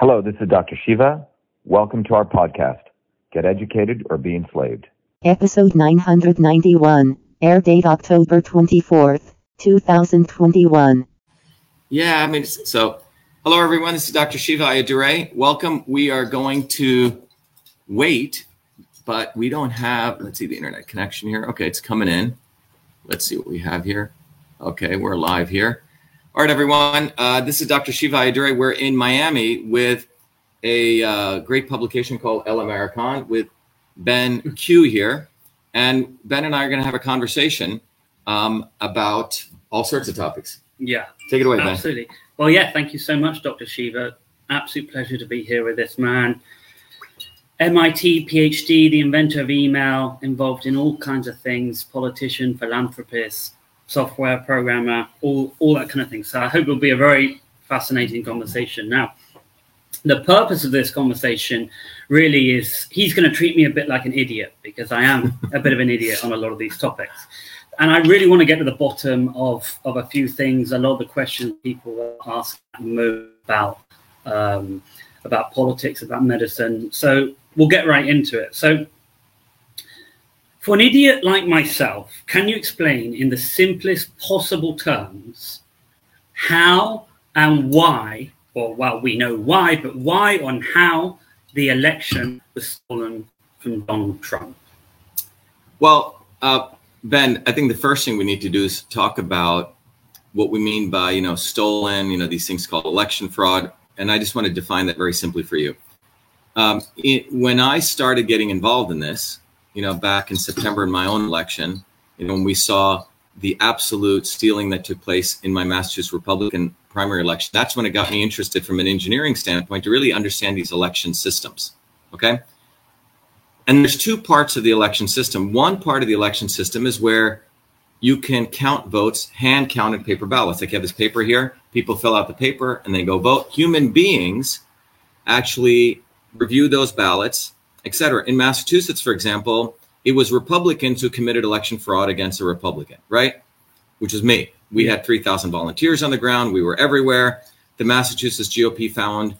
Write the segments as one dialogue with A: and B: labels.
A: Hello, this is Dr. Shiva. Welcome to our podcast, Get Educated or Be Enslaved.
B: Episode 991, air date October 24th, 2021.
C: Yeah, I mean, so hello everyone. This is Dr. Shiva Ayyadurai. Welcome. We are going to wait, but we don't have, let's see the internet connection here. Okay, it's coming in. Let's see what we have here. Okay, we're live here. All right, everyone. Uh, this is Dr. Shiva Ayyadurai. We're in Miami with a uh, great publication called El American with Ben Kew here. And Ben and I are going to have a conversation um, about all sorts of topics.
D: Yeah.
C: Take it away, Ben.
D: Absolutely. Well, yeah, thank you so much, Dr. Shiva. Absolute pleasure to be here with this man. MIT PhD, the inventor of email, involved in all kinds of things, politician, philanthropist, software programmer, all, all that kind of thing. So I hope it'll be a very fascinating conversation. Now, the purpose of this conversation really is he's going to treat me a bit like an idiot because I am a bit of an idiot on a lot of these topics. And I really want to get to the bottom of, of a few things, a lot of the questions people ask about um, about politics, about medicine. So we'll get right into it. So for an idiot like myself, can you explain in the simplest possible terms how and why, or well, we know why, but why and how the election was stolen from Donald Trump?
C: Well, uh, Ben, I think the first thing we need to do is talk about what we mean by, you know, stolen, you know, these things called election fraud. And I just want to define that very simply for you. Um, it, when I started getting involved in this, you know, back in September in my own election, you know, when we saw the absolute stealing that took place in my Massachusetts Republican primary election, that's when it got me interested from an engineering standpoint to really understand these election systems. Okay. And there's two parts of the election system. One part of the election system is where you can count votes, hand counted paper ballots. Like you have this paper here, people fill out the paper and they go vote. Human beings actually review those ballots, etc. In Massachusetts, for example, it was Republicans who committed election fraud against a Republican, right? Which is me. We had 3,000 volunteers on the ground. We were everywhere. The Massachusetts GOP found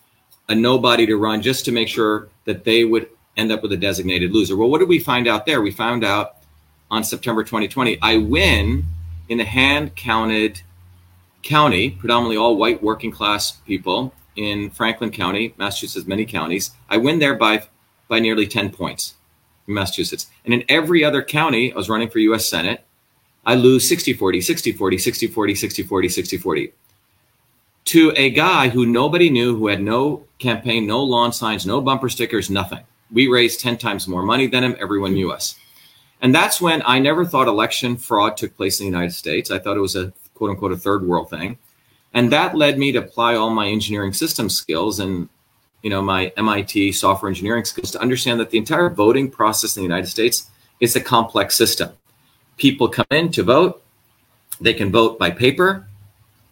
C: a nobody to run just to make sure that they would end up with a designated loser. Well, what did we find out there? We found out on September 2020, I win in a hand counted county, predominantly all white working class people in Franklin County, Massachusetts, many counties. I win there by, by nearly 10 points in Massachusetts. And in every other county, I was running for US Senate, I lose 60 40, 60 40, 60 40, 60 40, 60 40 to a guy who nobody knew, who had no campaign, no lawn signs, no bumper stickers, nothing. We raised 10 times more money than him. Everyone knew us. And that's when I never thought election fraud took place in the United States. I thought it was a quote unquote a third world thing. And that led me to apply all my engineering system skills and you know my MIT software engineering skills to understand that the entire voting process in the United States is a complex system. People come in to vote, they can vote by paper,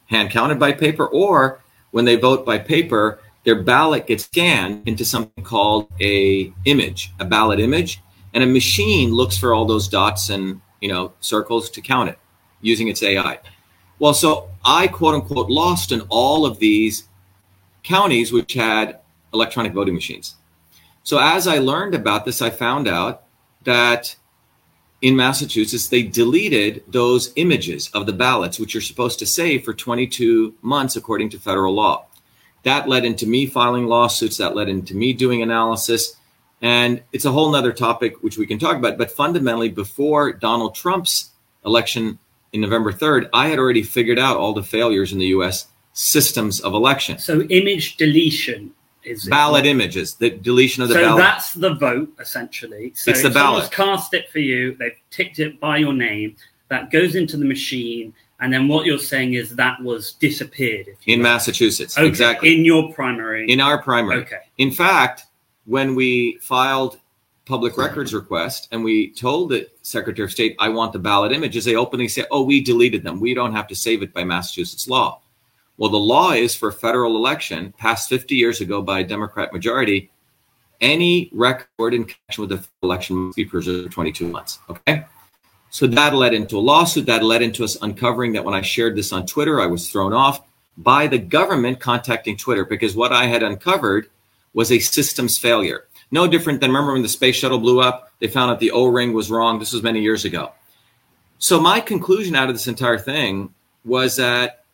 C: hand counted by paper, or when they vote by paper, their ballot gets scanned into something called a image, a ballot image, and a machine looks for all those dots and you know circles to count it using its AI. Well, so I quote unquote lost in all of these counties which had electronic voting machines. So as I learned about this, I found out that in Massachusetts, they deleted those images of the ballots, which you're supposed to save for 22 months according to federal law. That led into me filing lawsuits, that led into me doing analysis. And it's a whole nother topic which we can talk about. But fundamentally, before Donald Trump's election in November 3rd, I had already figured out all the failures in the US systems of election.
D: So image deletion is
C: ballot images, the deletion of the
D: so
C: ballot.
D: that's the vote essentially. So
C: It's the ballot.
D: cast it for you, they've ticked it by your name, that goes into the machine, and then what you're saying is that was disappeared. If you
C: in. Massachusetts.
D: Okay,
C: Exactly.
D: In your primary.
C: in our primary.
D: Okay.
C: In fact, when we filed public records request and we told the Secretary of State, I want the ballot images, they openly say, oh, we deleted them. We don't have to save it by Massachusetts law. Well, the law is for a federal election passed 50 years ago by a Democrat majority. Any record in connection with the election must be preserved for 22 months. Okay. So that led into a lawsuit. That led into us uncovering that when I shared this on Twitter, I was thrown off. by the government contacting Twitter because what I had uncovered was a systems failure. No different than remember when the space shuttle blew up, they found out the O ring was wrong. This was many years ago. So my conclusion out of this entire thing was that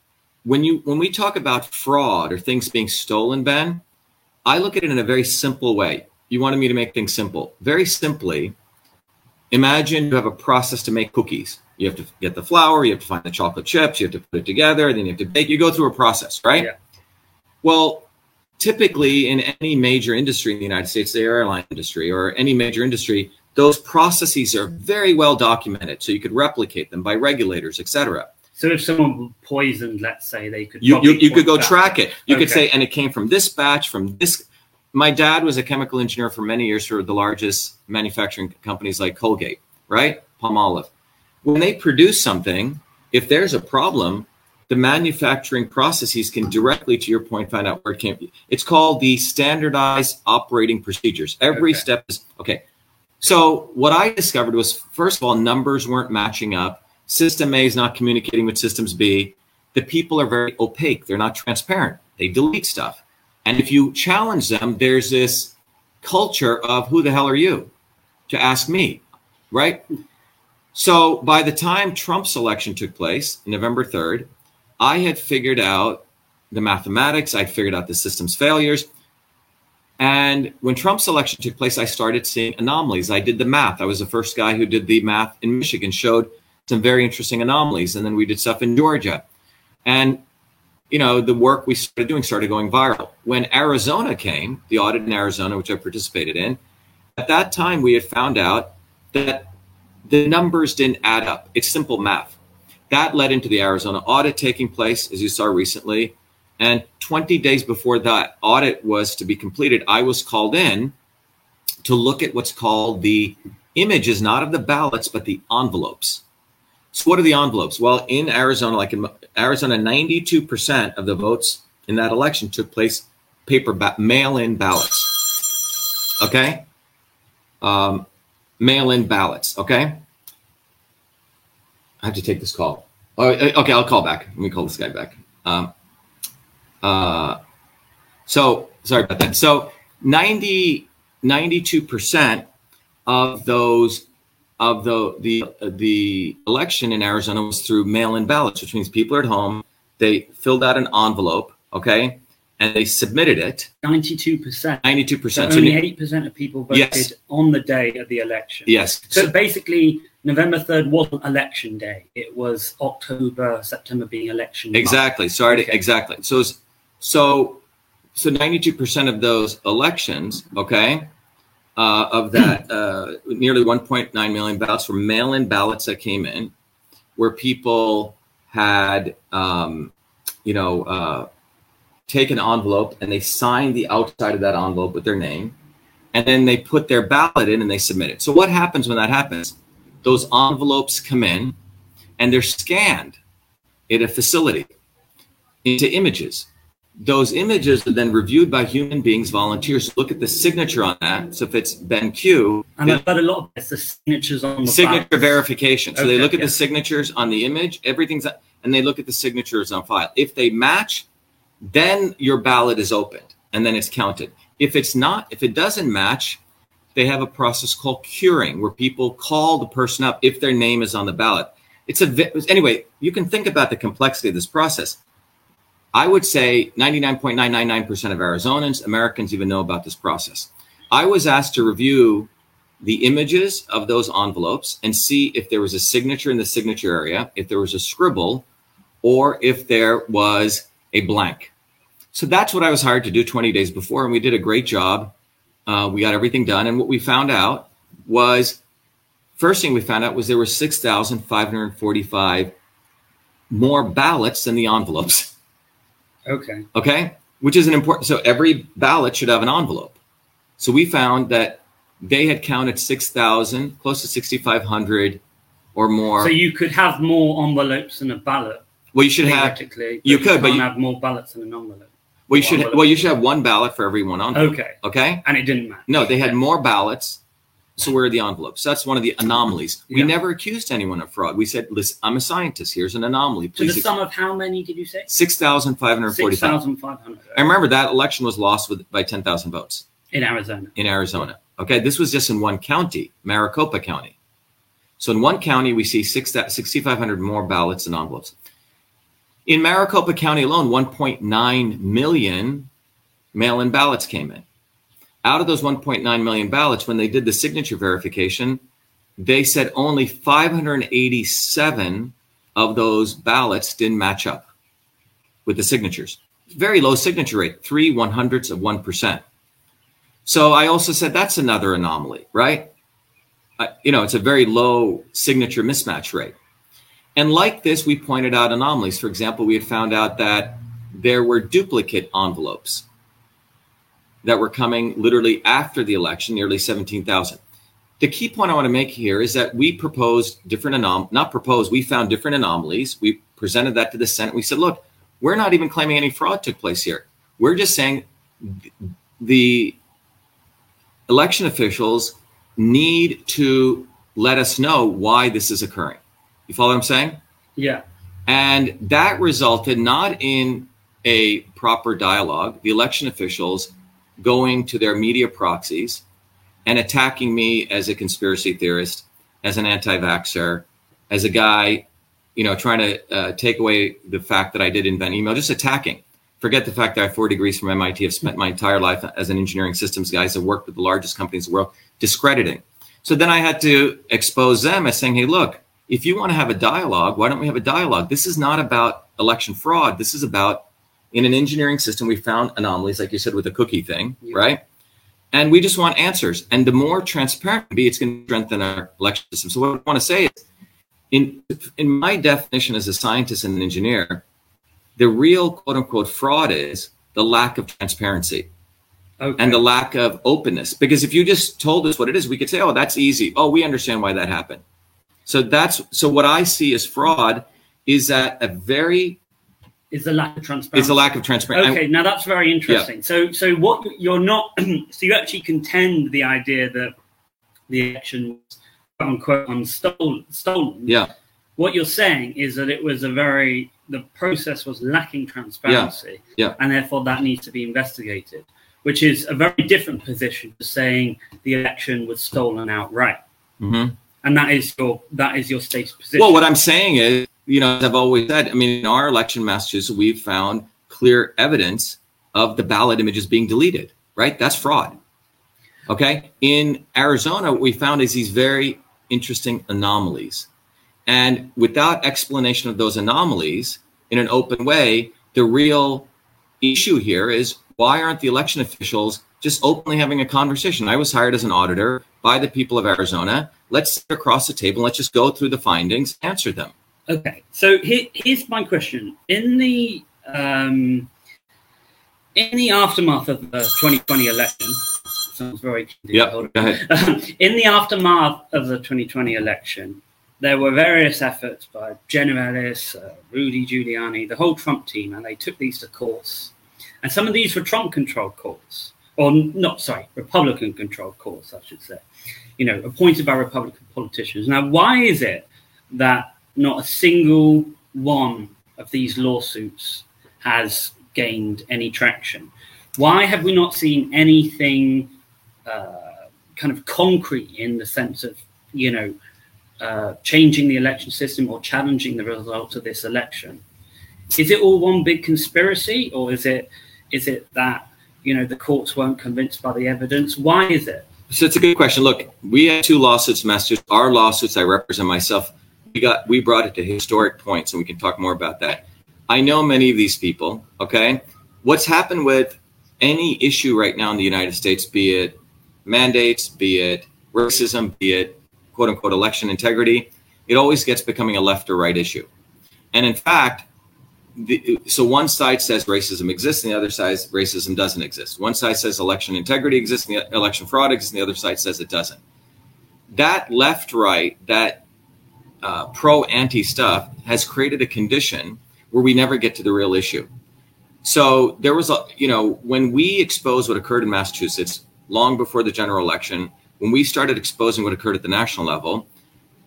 C: when you when we talk about fraud or things being stolen, Ben, I look at it in a very simple way. You wanted me to make things simple. Very simply, imagine you have a process to make cookies. You have to get the flour, you have to find the chocolate chips, you have to put it together, then you have to bake. You go through a process, right?
D: Yeah.
C: Well, typically in any major industry in the United States, the airline industry or any major industry, those processes are very well documented, so you could replicate them by regulators, et cetera.
D: So if someone poisoned, let's say, they could
C: You, you, you could go track it. You could say, and it came from this batch, from this. My dad was a chemical engineer for many years for the largest manufacturing companies like Colgate, right? Palmolive. When they produce something, if there's a problem, the manufacturing processes can directly, to your point, find out where it came. From. It's called the standardized operating procedures. Every
D: Okay.
C: step is okay. So what I discovered was, first of all, numbers weren't matching up. System A is not communicating with systems B. The people are very opaque. They're not transparent. They delete stuff. And if you challenge them, there's this culture of who the hell are you to ask me, right? So by the time Trump's election took place, November 3rd, I had figured out the mathematics, I'd figured out the system's failures. And when Trump's election took place, I started seeing anomalies. I did the math. I was the first guy who did the math in Michigan, showed some very interesting anomalies. And then we did stuff in Georgia. And, you know, the work we started doing started going viral. When Arizona came, the audit in Arizona, which I participated in, at that time we had found out that the numbers didn't add up. It's simple math. That led into the Arizona audit taking place, as you saw recently. And 20 days before that audit was to be completed, I was called in to look at what's called the images, not of the ballots, but the envelopes. So, what are the envelopes? Well, in Arizona, like in Arizona, 92% of the votes in that election took place paper ba- mail in ballots. Okay? Um, mail in ballots. Okay? I have to take this call. Oh, uh, okay, I'll call back. Let me call this guy back. Um, uh, so sorry about that. So 90, 92% of those of the the the election in Arizona was through mail-in ballots, which means people are at home. They filled out an envelope, okay, and they submitted it.
D: Ninety-two percent.
C: Ninety-two percent.
D: only eight percent of people voted
C: Yes.
D: on the day of the election.
C: yes.
D: So basically, November third wasn't election day. It was October, September being election. month.
C: Exactly. Sorry. To, exactly. So, so, so ninety-two percent of those elections, okay, uh, of that, uh, nearly one point nine million ballots were mail-in ballots that came in, where people had, um, you know, uh, take an envelope and they signed the outside of that envelope with their name, and then they put their ballot in and they submit it. So, what happens when that happens? Those envelopes come in, and they're scanned at a facility into images. Those images are then reviewed by human beings, volunteers. Look at the signature on that. So if it's Ben Kew,
D: And I've got a lot of it's the signatures on the
C: signature
D: ballots.
C: verification. So they look at
D: yeah.
C: the signatures on the image, everything's, and they look at the signatures on file. If they match, then your ballot is opened and then it's counted. If it's not, if it doesn't match, they have a process called curing where people call the person up if their name is on the ballot. It's a anyway, you can think about the complexity of this process. I would say 99.999% of Arizonans, Americans even know about this process. I was asked to review the images of those envelopes and see if there was a signature in the signature area, if there was a scribble, or if there was a blank. So that's what I was hired to do 20 days before, and we did a great job. Uh, we got everything done, and what we found out was first thing we found out was there were 6,545 more ballots than the envelopes.
D: Okay.
C: Okay. Which is an important. So every ballot should have an envelope. So we found that they had counted 6,000, close to 6,500 or more.
D: So you could have more envelopes than a ballot.
C: well, you should have,
D: theoretically,
C: you could, but you-
D: have more ballots than an envelope.
C: well, you should,
D: envelope.
C: well, you should have one ballot for every one envelope.
D: Okay.
C: Okay.
D: And it didn't matter.
C: No, they had more ballots So where are the envelopes? That's one of the anomalies. We
D: Yeah.
C: never accused anyone of fraud. We said, listen, I'm a scientist. Here's an anomaly.
D: Please To the sum of how many did you say?
C: six thousand five hundred
D: Six
C: forty-five.
D: thousand five hundred
C: I remember that election was lost with by ten thousand votes
D: in Arizona.
C: in Arizona. Okay, this was just in one county, Maricopa County. So in one county, we see six 6,500 more ballots and envelopes. In Maricopa County alone, 1.9 million mail-in ballots came in. Out of those 1.9 million ballots, when they did the signature verification, they said only 587 of those ballots didn't match up with the signatures. Very low signature rate, three one hundredths of one percent. So I also said that's another anomaly, right? Uh, you know, it's a very low signature mismatch rate. And like this, we pointed out anomalies. For example, we had found out that there were duplicate envelopes that were coming literally after the election, nearly 17,000. The key point I want to make here is that we proposed different anom not proposed, we found different anomalies. We presented that to the Senate. We said, look, we're not even claiming any fraud took place here. We're just saying the election officials need to let us know why this is occurring. You follow what I'm saying?
D: Yeah.
C: And that resulted not in a proper dialogue, the election officials going to their media proxies and attacking me as a conspiracy theorist, as an anti vaxxer, as a guy, you know, trying to uh, take away the fact that I did invent email, just attacking. Forget the fact that I have four degrees from MIT. I've spent my entire life as an engineering systems guy. I've worked with the largest companies in the world, discrediting. So then I had to expose them as saying, hey, look, if you want to have a dialogue, why don't we have a dialogue? This is not about election fraud. This is about in an engineering system, we found anomalies, like you said, with the cookie thing,
D: Yeah.
C: right? And we just want answers. And the more transparent we be, it's going to strengthen our election system. So what I want to say is, in in my definition as a scientist and an engineer, the real quote unquote fraud is the lack of transparency
D: Okay.
C: and the lack of openness. Because if you just told us what it is, we could say, "Oh, that's easy. Oh, we understand why that happened." So that's so what I see as fraud is that a very
D: is the lack of transparency.
C: it's the lack of transparency.
D: Okay, now that's very interesting. So, so what you're not, so you actually contend the idea that the election was quote unquote unstolen. Stolen.
C: Yeah,
D: What you're saying is that it was a very, the process was lacking transparency,
C: Yeah. yeah.
D: and therefore that needs to be investigated, which is a very different position to saying the election was stolen outright,
C: hmm
D: and that is your that is your stated position.
C: Well, what I'm saying is, you know, as I've always said, I mean, in our election Massachusetts, we've found clear evidence of the ballot images being deleted, right? That's fraud. Okay. In Arizona, what we found is these very interesting anomalies. And without explanation of those anomalies in an open way, the real issue here is why aren't the election officials just openly having a conversation? I was hired as an auditor by the people of Arizona. Let's sit across the table. Let's just go through the findings, answer them.
D: Okay, so here, here's my question: in the um, in the aftermath of the 2020 election, sounds very
C: Yeah, go ahead.
D: in the aftermath of the 2020 election, there were various efforts by Jenna Ellis, uh, Rudy Giuliani, the whole Trump team, and they took these to courts. And some of these were Trump-controlled courts, or not, sorry, Republican-controlled courts, I should say. You know, appointed by Republican politicians. Now, why is it that not a single one of these lawsuits has gained any traction? Why have we not seen anything uh, kind of concrete in the sense of, you know, uh, changing the election system or challenging the results of this election? Is it all one big conspiracy, or is it is it that you know the courts weren't convinced by the evidence? Why is it?
C: So it's a good question. Look, we had two lawsuits, Massachusetts. Our lawsuits, I represent myself. We got we brought it to historic points, and we can talk more about that. I know many of these people. Okay, what's happened with any issue right now in the United States, be it mandates, be it racism, be it quote unquote election integrity, it always gets becoming a left or right issue. And in fact, the, so one side says racism exists, and the other side says racism doesn't exist. One side says election integrity exists, and the election fraud exists, and the other side says it doesn't. That left right, that uh, pro anti stuff has created a condition where we never get to the real issue. So there was a, you know, when we exposed what occurred in Massachusetts long before the general election, when we started exposing what occurred at the national level,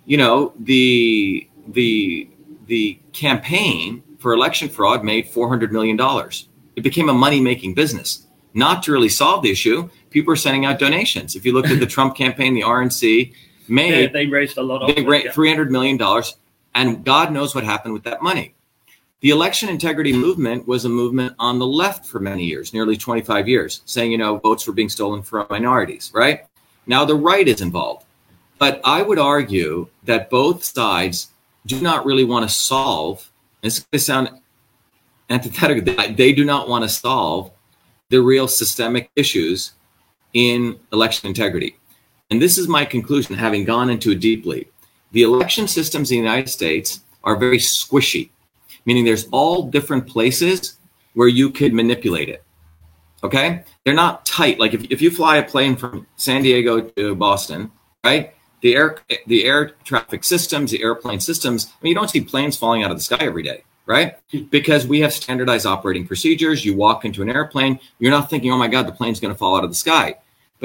C: you know, the the the campaign for election fraud made four hundred million dollars. It became a money making business, not to really solve the issue. People are sending out donations. If you look at the Trump campaign, the RNC made
D: they, they raised a lot of
C: they raised three hundred million dollars, and God knows what happened with that money. The election integrity movement was a movement on the left for many years, nearly 25 years, saying, you know, votes were being stolen from minorities, right? Now the right is involved. But I would argue that both sides do not really want to solve, this is going to sound antithetical, they do not want to solve the real systemic issues in election integrity. And this is my conclusion, having gone into it deeply. The election systems in the United States are very squishy, meaning there's all different places where you could manipulate it. Okay? They're not tight. Like if, if you fly a plane from San Diego to Boston, right? The air the air traffic systems, the airplane systems, I mean, you don't see planes falling out of the sky every day, right? Because we have standardized operating procedures. You walk into an airplane, you're not thinking, oh my God, the plane's going to fall out of the sky.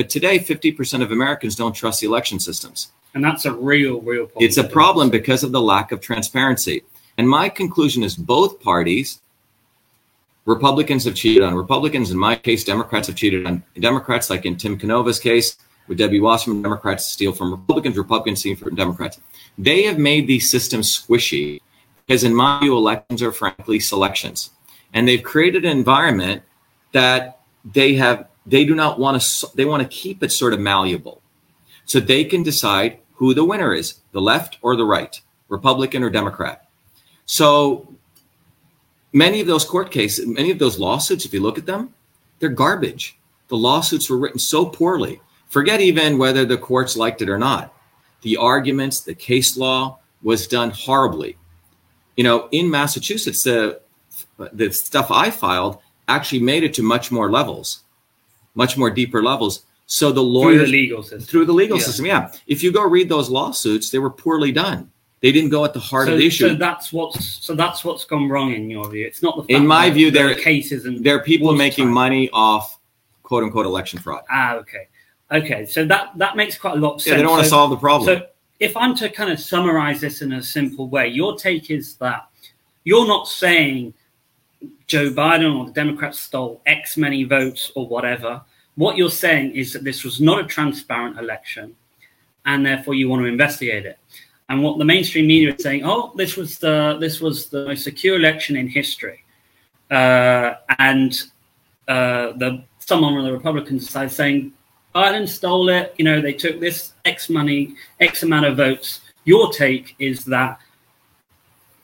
C: But today, 50% of Americans don't trust the election systems.
D: and that's a real, real problem.
C: It's a problem because of the lack of transparency. And my conclusion is both parties, Republicans have cheated on Republicans. In my case, Democrats have cheated on Democrats, like in Tim Canova's case with Debbie Wasserman. Democrats steal from Republicans, Republicans steal from Democrats. They have made these systems squishy because, in my view, elections are frankly selections. And they've created an environment that they have they do not want to they want to keep it sort of malleable. So they can decide who the winner is the left or the right republican or democrat. So many of those court cases many of those lawsuits if you look at them they're garbage. The lawsuits were written so poorly. Forget even whether the courts liked it or not. The arguments the case law was done horribly. You know in massachusetts the the stuff i filed actually made it to much more levels much more deeper levels so the
D: through the legal system.
C: through the legal
D: Yeah.
C: system. Yeah. If you go read those lawsuits, they were poorly done. They didn't go at the heart
D: so,
C: of the issue.
D: so that's what's so that's what's gone wrong in your view. It's not the fact
C: In my view,
D: there are cases and
C: there are people making
D: time.
C: money off quote unquote election fraud.
D: Ah, okay, okay. So that that makes quite a lot of sense.
C: Yeah, they don't want to solve the problem.
D: So if I'm to kind of summarize this in a simple way, your take is that you're not saying Joe Biden or the Democrats stole X many votes or whatever. What you're saying is that this was not a transparent election, and therefore you want to investigate it. And what the mainstream media is saying, oh, this was the this was the most secure election in history, uh, and uh, the someone on the Republican side saying Biden stole it. You know, they took this X money, X amount of votes. Your take is that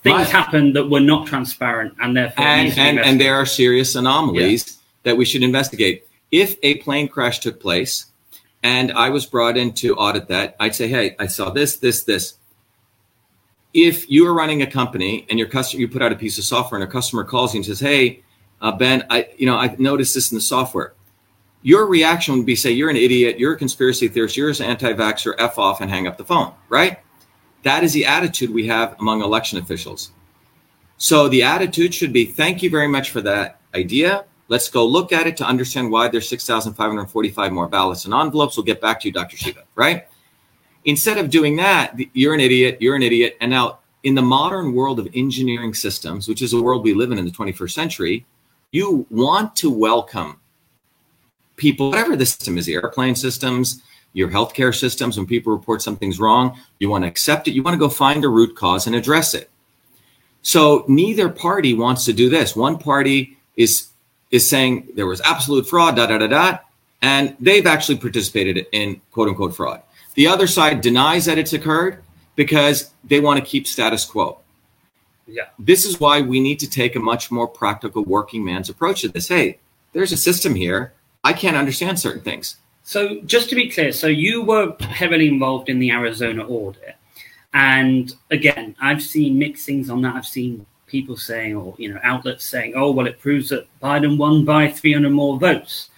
D: things
C: My-
D: happened that were not transparent, and therefore
C: and
D: needs to be
C: and, and there are serious anomalies that we should investigate. If a plane crash took place and I was brought in to audit that, I'd say, hey, I saw this, this, this. If you are running a company and your customer, you put out a piece of software and a customer calls you and says, hey, uh, Ben, I, you know, I noticed this in the software. Your reaction would be say, you're an idiot, you're a conspiracy theorist, you're an anti-vaxxer, F off and hang up the phone, right? That is the attitude we have among election officials. So the attitude should be thank you very much for that idea. Let's go look at it to understand why there's 6,545 more ballots and envelopes. We'll get back to you, Dr. Shiva, right? Instead of doing that, you're an idiot, you're an idiot. And now, in the modern world of engineering systems, which is a world we live in in the 21st century, you want to welcome people, whatever the system is, the airplane systems, your healthcare systems, when people report something's wrong, you want to accept it. You want to go find a root cause and address it. So neither party wants to do this. One party is is saying there was absolute fraud, da da da da, and they've actually participated in quote unquote fraud. The other side denies that it's occurred because they want to keep status quo.
D: Yeah.
C: This is why we need to take a much more practical working man's approach to this. Hey, there's a system here. I can't understand certain things.
D: So just to be clear, so you were heavily involved in the Arizona audit, and again, I've seen mixings on that. I've seen people saying, or you know, outlets saying, "Oh, well, it proves that Biden won by 300 more votes."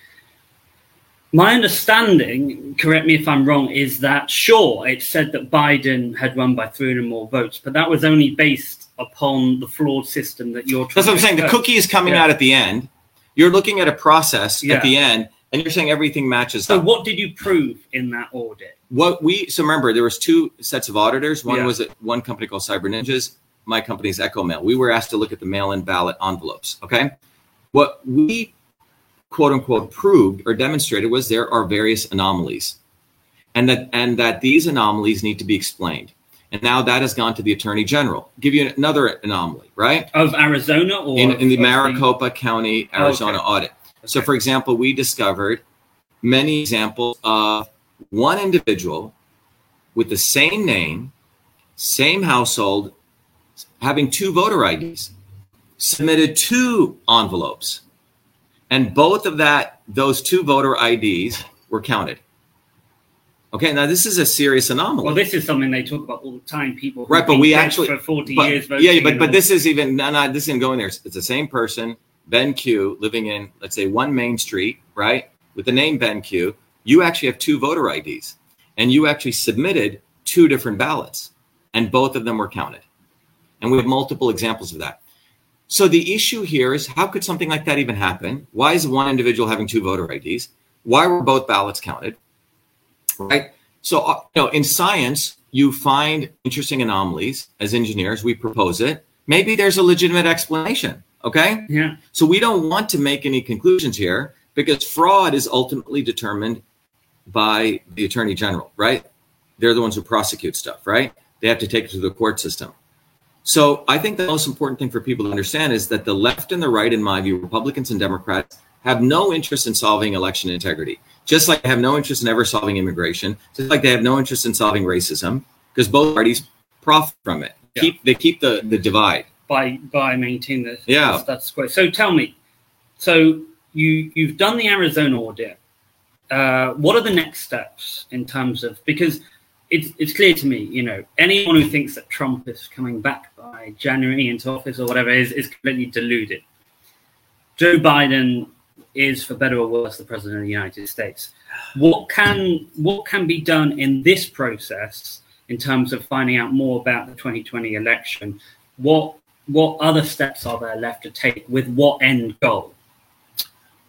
D: My understanding, correct me if I'm wrong, is that sure, it said that Biden had won by 300 more votes, but that was only based upon the flawed system that you're trying
C: That's what I'm saying. The cookie is coming
D: Yeah.
C: out at the end. You're looking at a process
D: Yeah.
C: at the end And you're saying everything matches
D: So
C: up.
D: what did you prove in that audit?
C: what we so remember there was two sets of auditors one
D: Yeah.
C: was at one company called cyber ninjas my company's EchoMail. We were asked to look at the mail-in ballot envelopes okay? What we quote unquote proved or demonstrated was there are various anomalies and that and that these anomalies need to be explained. And now that has gone to the attorney general. Give you another anomaly right?
D: Of Arizona or
C: in, in the maricopa county arizona
D: Okay.
C: audit. So
D: Okay.
C: for example we discovered many examples of one individual with the same name, same household, having two voter IDs, submitted two envelopes, and both of that those two voter IDs were counted. Okay, now this is a serious anomaly.
D: Well, this is something they talk about all the time. People
C: Right, but we actually-
D: for forty
C: but,
D: years.
C: yeah, but but this is even no, no, this isn't going there. It's the same person, Ben Kew, living in let's say one Main Street, right, with the name Ben Kew. You actually have two voter IDs, and you actually submitted two different ballots, and both of them were counted. And we have multiple examples of that. So the issue here is how could something like that even happen? Why is one individual having two voter IDs? Why were both ballots counted? Right. So uh, you know, in science, you find interesting anomalies. As engineers, we propose it. Maybe there's a legitimate explanation. Okay.
D: yeah,
C: So we don't want to make any conclusions here because fraud is ultimately determined by the attorney general, right? They're the ones who prosecute stuff, right? They have to take it to the court system. So I think the most important thing for people to understand is that the left and the right, in my view, Republicans and Democrats, have no interest in solving election integrity. Just like they have no interest in ever solving immigration, just like they have no interest in solving racism, because both parties profit from it.
D: Yeah.
C: Keep they keep the, the divide.
D: by by maintaining the
C: Yeah.
D: the status quo. So tell me, so you you've done the Arizona audit. Uh, what are the next steps in terms of because it's it's clear to me, you know, anyone who thinks that Trump is coming back by January into office or whatever is is completely deluded. Joe Biden is, for better or worse, the president of the United States. What can what can be done in this process in terms of finding out more about the 2020 election? What what other steps are there left to take with what end goal?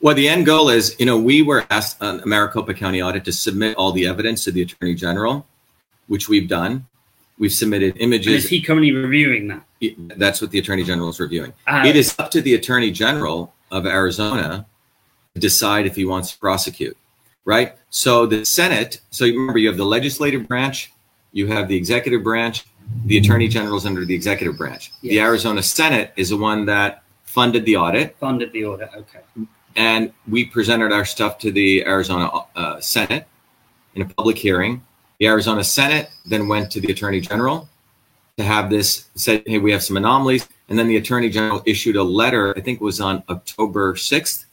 C: Well, the end goal is, you know, we were asked on Maricopa County Audit to submit all the evidence to the Attorney General, which we've done. We've submitted
D: And is he currently reviewing that?
C: That's what the Attorney General is reviewing.
D: Uh,
C: it is up to the Attorney General of Arizona to decide if he wants to prosecute, right? So the Senate, so you remember you have the legislative branch, you have the executive branch, the Attorney General is under the executive branch. The Arizona Senate is the one that funded the audit
D: funded the audit. Okay.
C: and we presented our stuff to the Arizona uh, Senate in a public hearing. The Arizona Senate then went to the Attorney General to have this said, "Hey, we have some anomalies," and then the Attorney General issued a letter. I think it was on October sixth,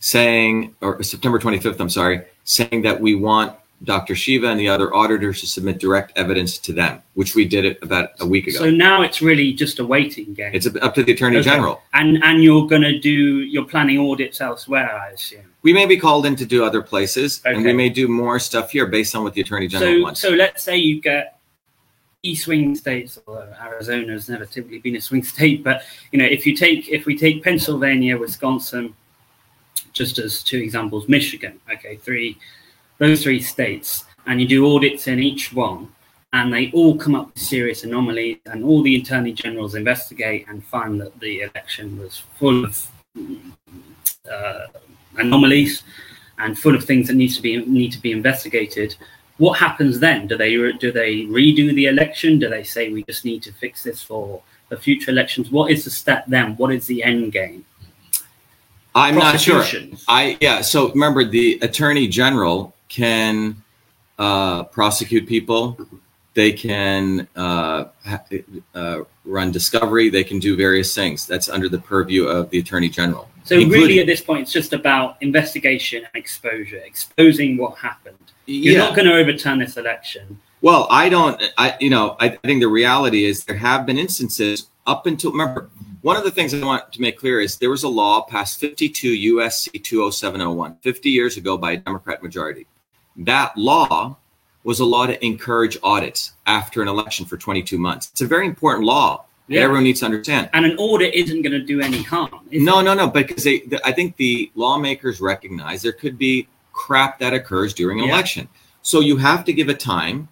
C: saying or September twenty fifth. I'm sorry, saying that we want Dr. Shiva and the other auditors to submit direct evidence to them, which we did it about a week ago.
D: So now it's really just a waiting game.
C: it's up to the Attorney
D: Okay.
C: General.
D: and and you're going to do you're planning audits elsewhere, I assume.
C: We may be called in to do other places, and we may do more stuff here based on what the Attorney General
D: So
C: wants.
D: so let's say you get key swing states, although Arizona has never typically been a swing state, but you know if you take if we take Pennsylvania, Wisconsin, just as two examples, Michigan, okay, three those three states, and you do audits in each one, and they all come up with serious anomalies, and all the attorney generals investigate and find that the election was full of uh, anomalies and full of things that needs to be need to be investigated. What happens then? Do they do they redo the election? Do they say we just need to fix this for the future elections? What is the step then? What is the end game?
C: I'm not sure. I yeah. So remember, the Attorney General can uh, prosecute people. They can uh, uh, run discovery. They can do various things. That's under the purview of the Attorney General.
D: So really, at this point, it's just about investigation and exposure, exposing what happened. You're
C: yeah.
D: not going to overturn this election.
C: Well, I don't. I you know I think the reality is there have been instances up until remember one of the things I want to make clear is there was a law passed 52 USC 20701 50 years ago by a Democrat majority. That law was a law to encourage audits after an election for 22 months. It's a very important law Yeah. Everyone needs to understand.
D: And an audit isn't going to do any harm.
C: No, it? no, no. Because they, the, I think the lawmakers recognize there could be crap that occurs during an yeah. election. So you have to give a time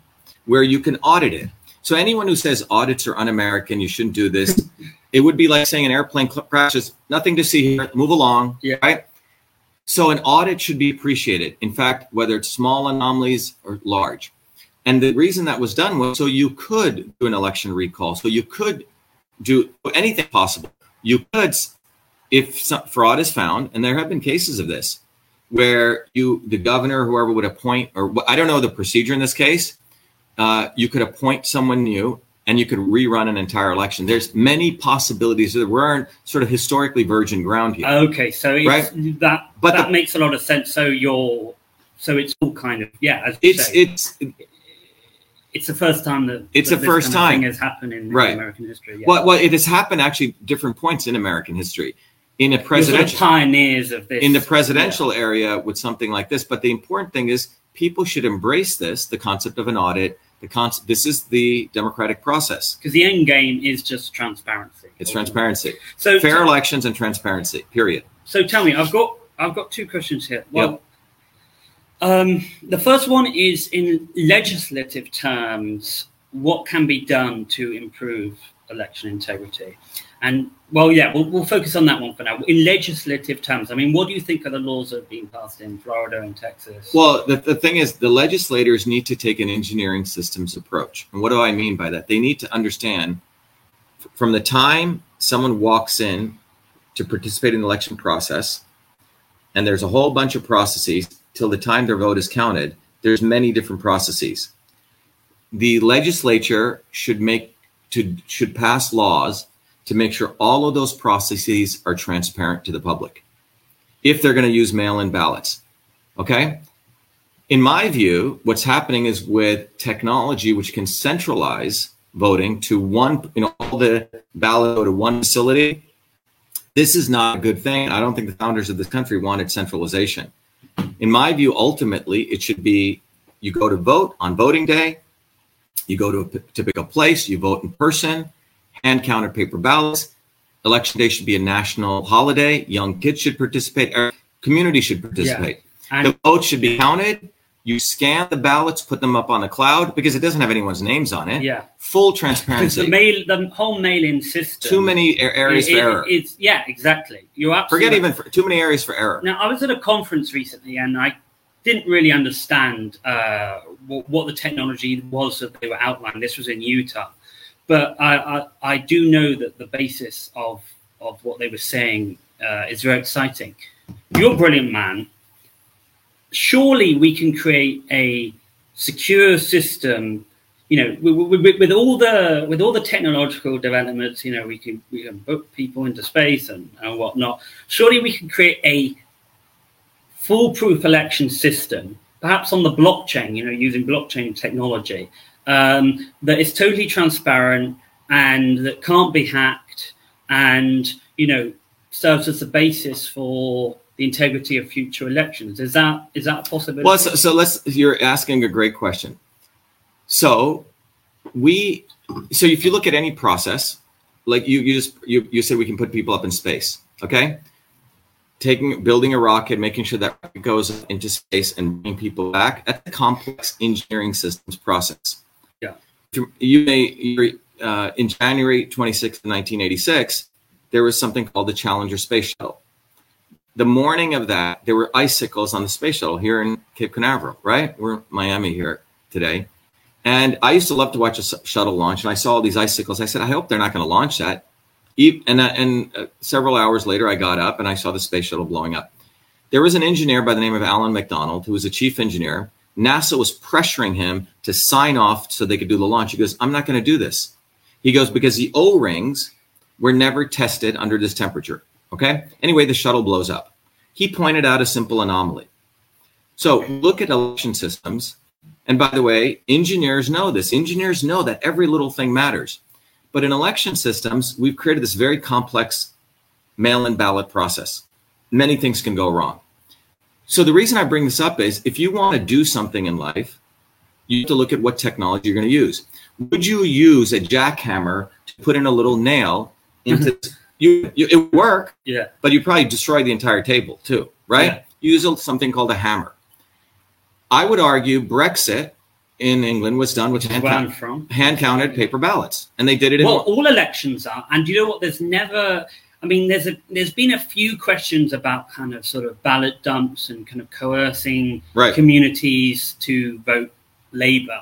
C: where you can audit it. So anyone who says audits are un-American, you shouldn't do this. it would be like saying an airplane crashes, nothing to see here, move along, yeah. right? So an audit should be appreciated. In fact, whether it's small anomalies or large. And the reason that was done was so you could do an election recall. So you could do anything possible. You could, if fraud is found, and there have been cases of this, where you, the governor, whoever would appoint, or I don't know the procedure in this case, uh, you could appoint someone new and you could rerun an entire election. There's many possibilities that weren't sort of historically virgin ground here.
D: Okay, so right? that but that the, makes a lot of sense. So you're so it's all kind of yeah.
C: it's
D: say,
C: it's
D: it's the first time that
C: it's
D: the
C: first time
D: has happened in,
C: right.
D: American history.
C: Yeah. Well, well, it has happened actually different points in American history. In a presidential
D: sort of pioneers of this
C: in the presidential yeah. area with something like this, but the important thing is people should embrace this, the concept of an audit the concept this is the democratic process.
D: Because the end game is just transparency.
C: It's transparency. So fair elections and transparency period.
D: So tell me i've got i've got two questions here. Well yep. um, the first one is in legislative terms what can be done to improve election integrity and well, yeah, we'll, we'll focus on that one for now. In legislative terms, I mean, what do you think are the laws that have been passed in Florida and Texas?
C: Well, the, the thing is, the legislators need to take an engineering systems approach. And what do I mean by that? They need to understand from the time someone walks in to participate in the election process, and there's a whole bunch of processes till the time their vote is counted, there's many different processes. The legislature should make to should pass laws to make sure all of those processes are transparent to the public if they're going to use mail in ballots. Okay. In my view, what's happening is with technology, which can centralize voting to one, you know, all the ballot go to one facility. This is not a good thing. I don't think the founders of this country wanted centralization. In my view, ultimately, it should be you go to vote on voting day, you go to a typical place, you vote in person, hand counted paper ballots. Election day should be a national holiday. Young kids should participate. Our Community should participate. Yeah. the votes should be counted. You scan the ballots, put them up on the cloud because it doesn't have anyone's names on it.
D: Yeah.
C: Full transparency.
D: The mail, the whole mail-in system.
C: Too many areas it, for error.
D: it's yeah, exactly. You
C: forget even for, too many areas for error.
D: Now, I was at a conference recently, and I didn't really understand uh, what, what, the technology was that they were outlining. This was in Utah, but I, I, I, do know that the basis of, of what they were saying uh, is very exciting. You're a brilliant man. Surely we can create a secure system. You know, with, with, with, all the with all the technological developments, you know, we can we can book people into space and, and whatnot. Surely we can create a foolproof election system, perhaps on the blockchain. You know, using blockchain technology um, that is totally transparent and that can't be hacked and you know serves as the basis for the integrity of future elections. Is that is that possible
C: well so, so let's you're asking a great question. So we so if you look at any process like you you just you, you said we can put people up in space okay? Taking building a rocket making sure that it goes into space and bringing people back. That's a complex engineering systems process you may uh, in January 26th, 1986, there was something called the Challenger Space Shuttle. The morning of that, there were icicles on the space shuttle here in Cape Canaveral, right? We're in Miami here today. And I used to love to watch a shuttle launch, and I saw all these icicles. I said, I hope they're not going to launch that. And, uh, and uh, several hours later, I got up and I saw the space shuttle blowing up. There was an engineer by the name of Allan McDonald, who was a chief engineer, NASA was pressuring him to sign off so they could do the launch. He goes, I'm not going to do this. He goes, because the O rings were never tested under this temperature. Okay. Anyway, the shuttle blows up. He pointed out a simple anomaly. So look at election systems. And by the way, engineers know this. Engineers know that every little thing matters. But in election systems, we've created this very complex mail in ballot process. Many things can go wrong. So the reason I bring this up is if you want to do something in life, you have to look at what technology you're going to use. Would you use a jackhammer to put in a little nail mm-hmm. into you, you. It would work,
D: Yeah.
C: but you probably destroy the entire table too, right?
D: Yeah.
C: Use a- something called a hammer. I would argue Brexit in England was done with hand, count, hand counted paper ballots, and they did it in.
D: Well, all elections are, and you know what? There's never. I mean, there's a there's been a few questions about kind of sort of ballot dumps and kind of coercing
C: Right.
D: communities to vote Labour,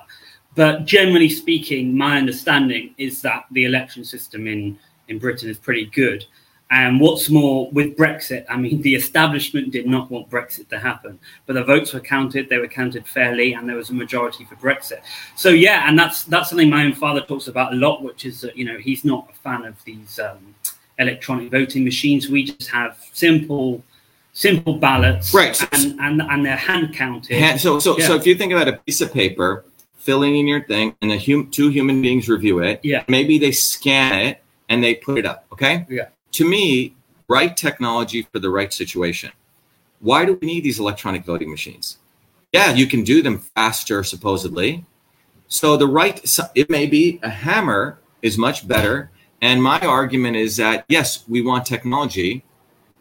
D: but generally speaking, my understanding is that the election system in in Britain is pretty good. And what's more, with Brexit, I mean, the establishment did not want Brexit to happen, but the votes were counted; they were counted fairly, and there was a majority for Brexit. So yeah, and that's that's something my own father talks about a lot, which is that you know he's not a fan of these um, electronic voting machines. We just have simple, simple ballots,
C: Right.
D: And and, and they're hand counted.
C: hand, so so so if you think about a piece of paper, filling in your thing, and the hum, two human beings review it.
D: Yeah.
C: Maybe they scan it and they put it up. Okay.
D: Yeah.
C: To me, right technology for the right situation. Why do we need these electronic voting machines? Yeah, you can do them faster, supposedly. So the right, it may be a hammer is much better. And my argument is that yes, we want technology,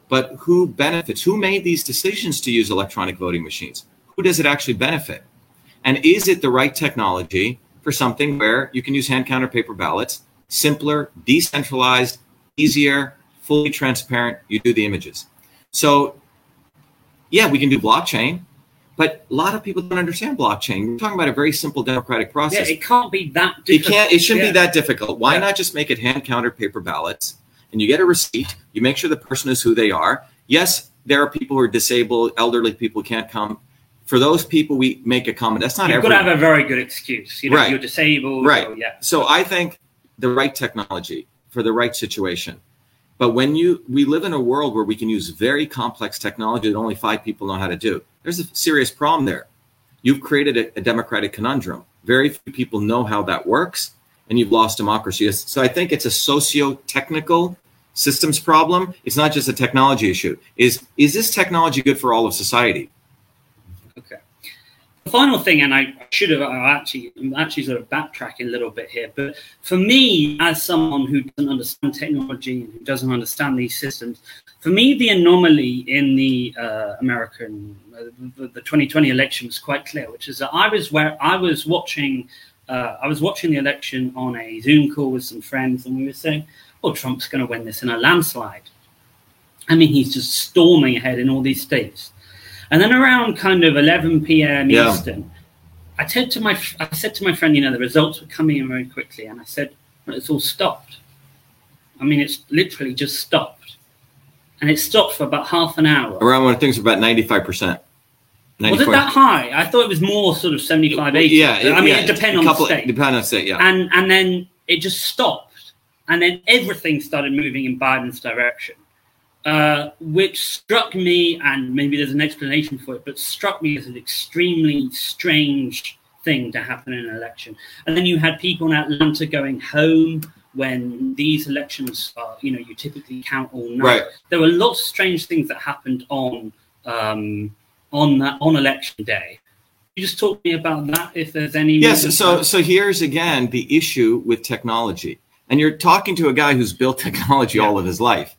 C: but who benefits? Who made these decisions to use electronic voting machines? Who does it actually benefit? And is it the right technology for something where you can use hand counter paper ballots, simpler, decentralized, easier, fully transparent? You do the images. So, yeah, we can do blockchain, but a lot of people don't understand blockchain. We're talking about a very simple democratic process.
D: yeah, it can't be that.
C: It
D: Difficult.
C: can't. It shouldn't
D: Yeah.
C: be that difficult. Why
D: Yeah.
C: not just make it hand counted paper ballots, and you get a receipt. You make sure the person is who they are. Yes, there are people who are disabled, elderly people can't come. For those people, we make a comment. That's not
D: You've got to have a very good excuse. You know,
C: Right.
D: you're disabled.
C: Right.
D: Or, yeah.
C: So I think the right technology for the right situation. But when you we live in a world where we can use very complex technology that only five people know how to do, there's a serious problem there. You've created a, a democratic conundrum. Very few people know how that works, and you've lost democracy. So I think it's a socio-technical systems problem. It's not just a technology issue. Is is this technology good for all of society?
D: Okay. Final thing, and I should have I actually, I'm actually sort of backtracking a little bit here, but for me, as someone who doesn't understand technology and who doesn't understand these systems, for me, the anomaly in the uh, American, uh, the, the 2020 election was quite clear, which is that I was where I was watching, uh, I was watching the election on a Zoom call with some friends, and we were saying, "Oh, Trump's going to win this in a landslide." I mean, he's just storming ahead in all these states. And then around kind of 11 p.m.
C: Yeah.
D: Eastern, I said to my I said to my friend, you know, the results were coming in very quickly, and I said, well, it's all stopped. I mean, it's literally just stopped, and it stopped for about half an hour.
C: Around when things were about ninety-five percent.
D: Was it that high? I thought it was more sort of 75, 80.
C: Yeah,
D: I mean,
C: yeah,
D: it depends on the state.
C: Depend on state, yeah.
D: And and then it just stopped, and then everything started moving in Biden's direction, uh, which struck me, and maybe there's an explanation for it, but struck me as an extremely strange thing to happen in an election. And then you had people in Atlanta going home when these elections are, you know, you typically count all night.
C: Right.
D: There were lots of strange things that happened on um, on that on election day. Can you just talk to me about that if there's any
C: Yes.
D: reason
C: So so here's again the issue with technology, and you're talking to a guy who's built technology all of his life.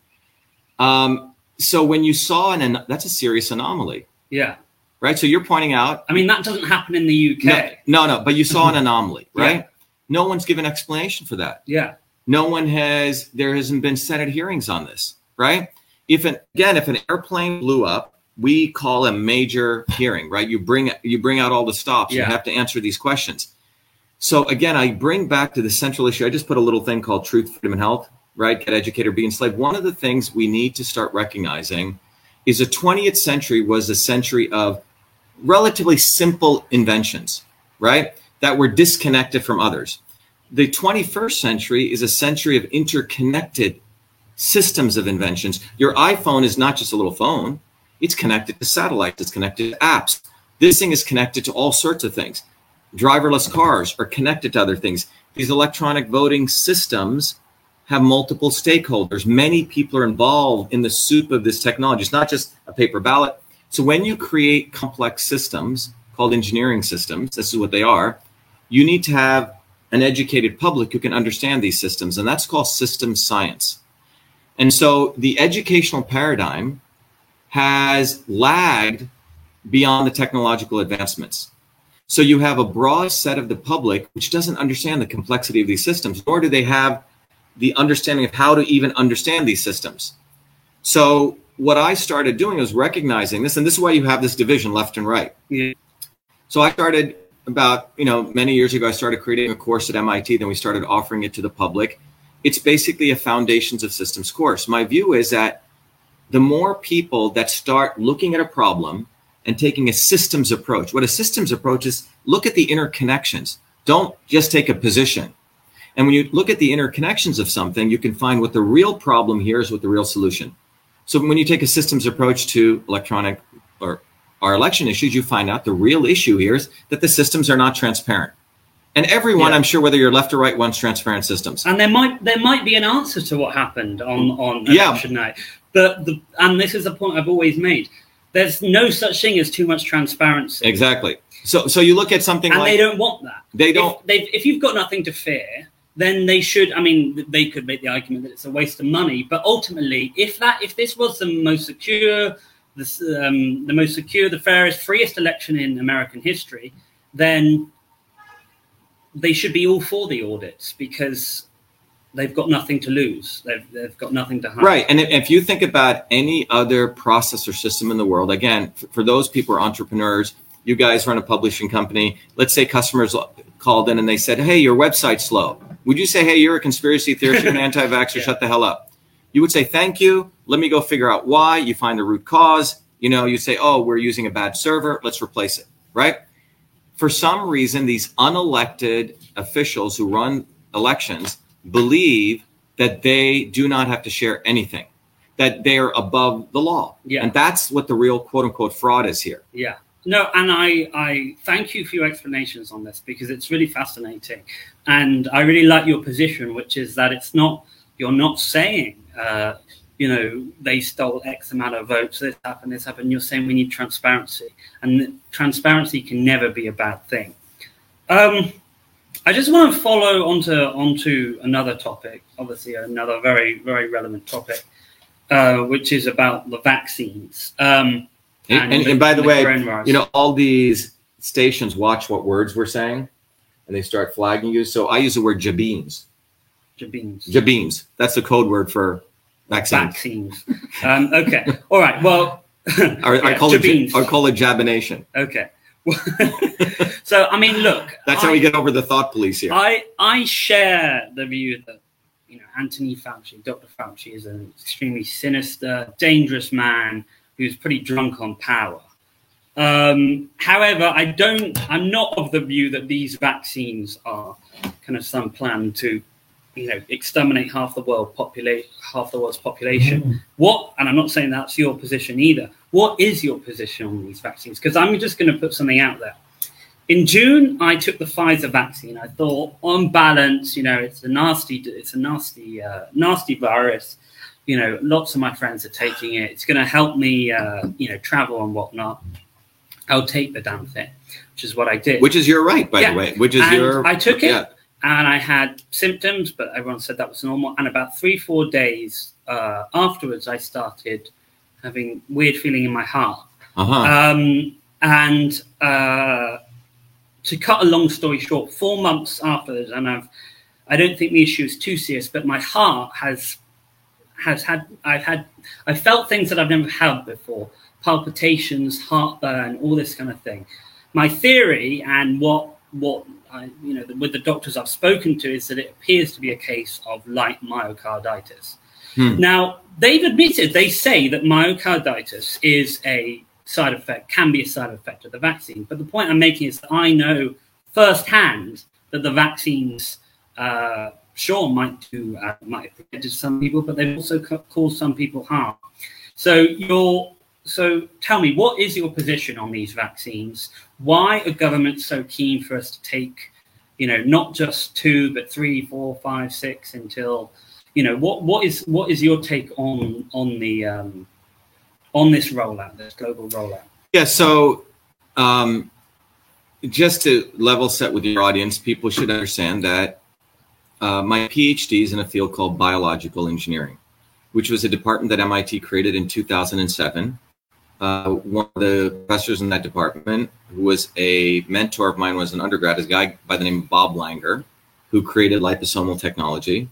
C: Um, so when you saw an, an that's a serious anomaly,
D: yeah.
C: right? So you're pointing out
D: I mean, that doesn't happen in the UK.
C: no, no, no, but you saw an anomaly,
D: Yeah.
C: right? No one's given explanation for that.
D: Yeah.
C: No one has. There hasn't been Senate hearings on this, right? If an again, if an airplane blew up, we call a major hearing, right? You bring you bring out all the stops. You have to answer these questions. So again, I bring back to the central issue. I just put a little thing called truth, freedom, and health, right? Get educated, be enslaved. One of the things we need to start recognizing is the 20th century was a century of relatively simple inventions, right? That were disconnected from others. The 21st century is a century of interconnected systems of inventions. Your iPhone is not just a little phone, it's connected to satellites, it's connected to apps. This thing is connected to all sorts of things. Driverless cars are connected to other things. These electronic voting systems have multiple stakeholders. Many people are involved in the soup of this technology. It's not just a paper ballot. So when you create complex systems called engineering systems, this is what they are, you need to have an educated public who can understand these systems, and that's called system science. And so the educational paradigm has lagged beyond the technological advancements. So you have a broad set of the public which doesn't understand the complexity of these systems, nor do they have the understanding of how to even understand these systems. So what I started doing was recognizing this, and this is why you have this division left and right.
D: Yeah.
C: So I started about you know many years ago. I started creating a course at MIT. Then we started offering it to the public. It's basically a foundations of systems course. My view is that the more people that start looking at a problem and taking a systems approach. What a systems approach is look at the interconnections. Don't just take a position. And when you look at the interconnections of something, you can find what the real problem here is with the real solution. So when you take a systems approach to electronic or our election issues, you find out the real issue here is that the systems are not transparent. And everyone,
D: Yeah.
C: I'm sure, whether you're left or right, wants transparent systems.
D: and there might there might be an answer to what happened on on
C: Yeah.
D: election night. But the and this is a point I've always made. There's no such thing as too much transparency,
C: Exactly. So so you look at something
D: and
C: like
D: they don't want that.
C: They don't-
D: If, if you've got nothing to fear, then they should. I mean, they could make the argument that it's a waste of money. But ultimately, if that if this was the most secure, the um, the most secure, the fairest, freest election in American history, then they should be all for the audits because they've got nothing to lose. They've, they've got nothing to hide.
C: Right. And if- you think about any other process or system in the world, again, for those people who are entrepreneurs, you guys run a publishing company. Let's say customers called in and they said, Hey, your website's slow. Would you say, Hey, you're a conspiracy theorist, you're an anti vaxxer,
D: Yeah.
C: shut the hell up? You would say, Thank you. Let me go figure out why. You find the root cause. You know, you say, Oh, we're using a bad server. Let's replace it. Right. For some reason, these unelected officials who run elections believe that they do not have to share anything, that they're above the law.
D: Yeah.
C: And that's what the real quote unquote fraud is here.
D: Yeah. No, and I, I thank you for your explanations on this because it's really fascinating. And I really like your position, which is that it's not, you're not saying, uh, you know, they stole X amount of votes, this happened, this happened. You're saying we need transparency. And transparency can never be a bad thing. Um, I just want to follow onto onto another topic, obviously another very very relevant topic, uh, which is about the vaccines. Um,
C: And, and, and by the way, you know, all these stations watch what words we're saying and they start flagging you. So I use the word jabines.
D: Jabins.
C: Jabines. That's the code word for vaccines.
D: vaccines. Um, okay. All right. Well,
C: I,
D: yeah,
C: call it. I call it jabination.
D: Okay. so I mean, look.
C: That's
D: I,
C: how we get over the thought police here.
D: I I share the view that you know Anthony Fauci, Dr. Fauci, is an extremely sinister, dangerous man who's pretty drunk on power. Um, however, I don't. I'm not of the view that these vaccines are kind of some plan to, you know, exterminate half the world populate half the world's population. What? And I'm not saying that's your position either. What is your position on these vaccines? Because I'm just going to put something out there. In June, I took the Pfizer vaccine. I thought, on balance, you know, it's a nasty, it's a nasty, uh, nasty virus. You know, lots of my friends are taking it. It's going to help me, uh, you know, travel and whatnot. I'll take the damn thing, which is what I did.
C: Which is your right, by
D: Yeah.
C: the way. Which is
D: And
C: your.
D: I took it.
C: Yeah.
D: and I had symptoms, but everyone said that was normal. And about three, four days uh, afterwards, I started having weird feeling in my heart.
C: Uh-huh.
D: Um, and uh, to cut a long story short, four months afterwards, and I've, I don't think the issue is too serious, but my heart has, has had, I've had, I've felt things that I've never had before, palpitations, heartburn, all this kind of thing. My theory and what, what I, you know, with the doctors I've spoken to is that it appears to be a case of light myocarditis.
C: Hmm.
D: Now, they've admitted, they say that myocarditis is a side effect, can be a side effect of the vaccine. But the point I'm making is that I know firsthand that the vaccines, uh, sure, might do, uh, might have some people, but they've also ca- caused some people harm. So you're, so tell me, what is your position on these vaccines? Why are governments so keen for us to take, you know, not just two, but three, four, five, six until you know what what is what is your take on on the um, on this rollout, this global rollout?
C: Yeah. So, um, just to level set with your audience, people should understand that uh, my PhD is in a field called biological engineering, which was a department that MIT created in 2007. Uh, one of the professors in that department, who was a mentor of mine, was an undergrad, is a guy by the name of Bob Langer, who created liposomal technology,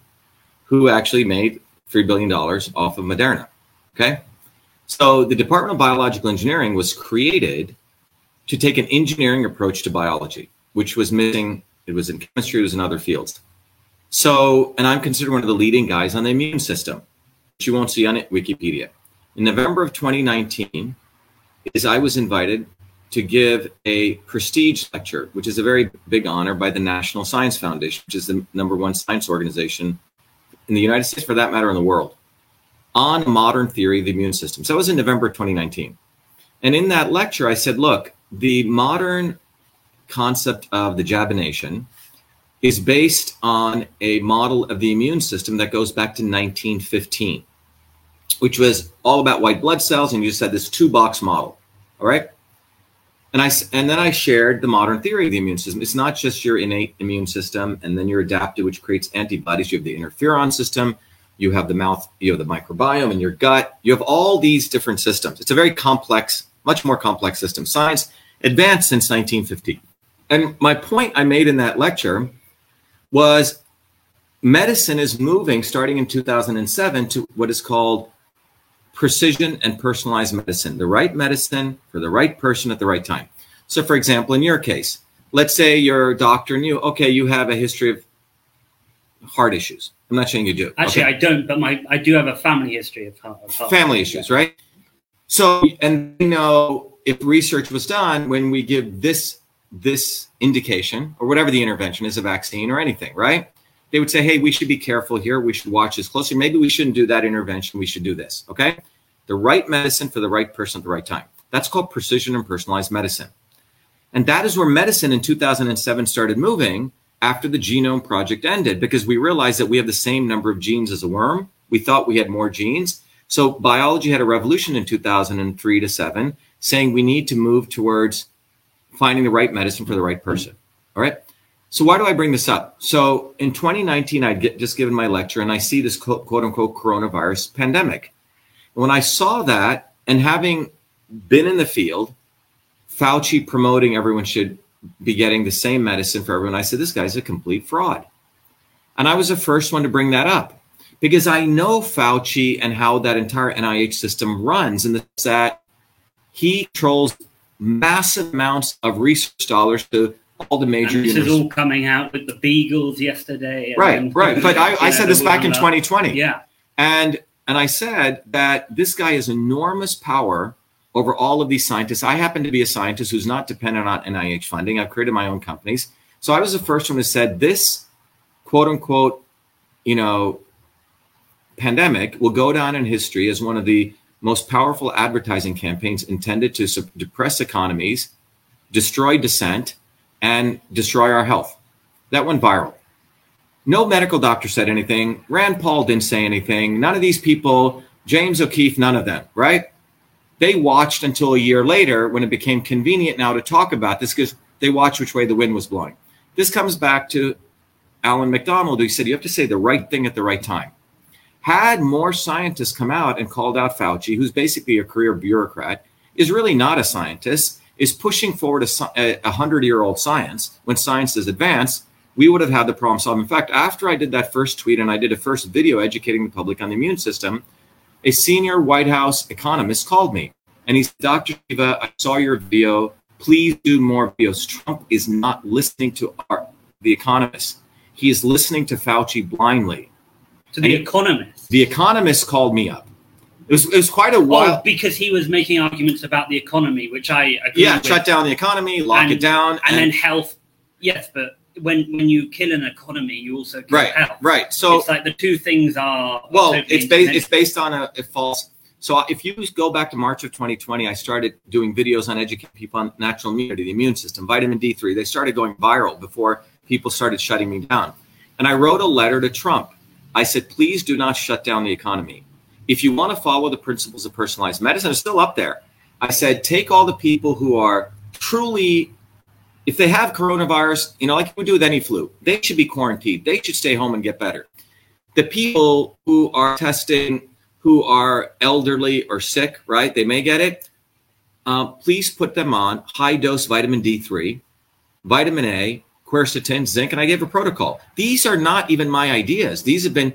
C: who actually made $3 billion off of Moderna. Okay. So the Department of Biological Engineering was created to take an engineering approach to biology, which was missing. It was in chemistry, it was in other fields. So, and I'm considered one of the leading guys on the immune system, which you won't see on it, Wikipedia. In November of 2019, is I was invited to give a prestige lecture, which is a very big honor by the National Science Foundation, which is the number one science organization in the United States, for that matter, in the world, on modern theory of the immune system. So that was in November 2019. And in that lecture, I said, look, the modern concept of the jabination is based on a model of the immune system that goes back to 1915, which was all about white blood cells. And you just had this two box model. All right. And I and then I shared the modern theory of the immune system. It's not just your innate immune system and then your adaptive, which creates antibodies. You have the interferon system, you have the mouth, you have the microbiome in your gut. You have all these different systems. It's a very complex, much more complex system. Science advanced since 1950. And my point I made in that lecture was medicine is moving starting in 2007 to what is called precision and personalized medicine, the right medicine for the right person at the right time. So, for example, in your case, let's say your doctor knew, okay, you have a history of heart issues. I'm not saying you do.
D: Actually,
C: okay?
D: I don't, but my I do have a family history of heart. Of heart
C: family issues, right? So, and you know, if research was done when we give this this indication or whatever the intervention is, a vaccine or anything, right? They would say, hey, we should be careful here. We should watch this closely. Maybe we shouldn't do that intervention. We should do this. Okay. The right medicine for the right person at the right time. That's called precision and personalized medicine. And that is where medicine in 2007 started moving after the genome project ended because we realized that we have the same number of genes as a worm. We thought we had more genes. So biology had a revolution in 2003 to 7 saying we need to move towards finding the right medicine for the right person. All right. So why do I bring this up? So in 2019, I'd get, just given my lecture and I see this quote, quote unquote coronavirus pandemic. When I saw that and having been in the field, Fauci promoting everyone should be getting the same medicine for everyone, I said, this guy's a complete fraud. And I was the first one to bring that up because I know Fauci and how that entire NIH system runs and that he controls massive amounts of research dollars to all the major.
D: And this is all coming out with the Beagles yesterday.
C: Right, right. But I, I said this back in 2020.
D: Yeah.
C: And and I said that this guy has enormous power over all of these scientists. I happen to be a scientist who's not dependent on NIH funding. I've created my own companies. So I was the first one who said this quote unquote, you know, pandemic will go down in history as one of the most powerful advertising campaigns intended to depress economies, destroy dissent, and destroy our health. That went viral. No medical doctor said anything. Rand Paul didn't say anything. None of these people, James O'Keefe, none of them, right? They watched until a year later when it became convenient now to talk about this because they watched which way the wind was blowing. This comes back to Allan McDonald, who said you have to say the right thing at the right time. Had more scientists come out and called out Fauci, who's basically a career bureaucrat, is really not a scientist, is pushing forward a, a hundred year old science when science is advanced, we would have had the problem solved. In fact, after I did that first tweet and I did a first video educating the public on the immune system, a senior White House economist called me and he said, Dr. Shiva, I saw your video. Please do more videos. Trump is not listening to our, the economists. He is listening to Fauci blindly.
D: To the Economist.
C: The Economist called me up. It was, it was quite a oh, while.
D: Oh, because he was making arguments about the economy, which I agree
C: yeah,
D: with.
C: shut down the economy, lock
D: And-
C: it down,
D: And, then health. Yes, but when when you kill an economy, you also kill
C: right,
D: health.
C: right. So
D: it's like the two things are.
C: well, it's based it's based on a, a false. So if you go back to March of 2020, I started doing videos on educating people on natural immunity, the immune system, vitamin D3. They started going viral before people started shutting me down. And I wrote a letter to Trump. I said, please do not shut down the economy. If you want to follow the principles of personalized medicine, it's still up there. I said, take all the people who are truly if they have coronavirus, you know, like we do with any flu, they should be quarantined. They should stay home and get better. The people who are testing, who are elderly or sick, right? They may get it. Uh, please put them on high dose vitamin D3, vitamin A, quercetin, zinc, and I gave a protocol. These are not even my ideas. These have been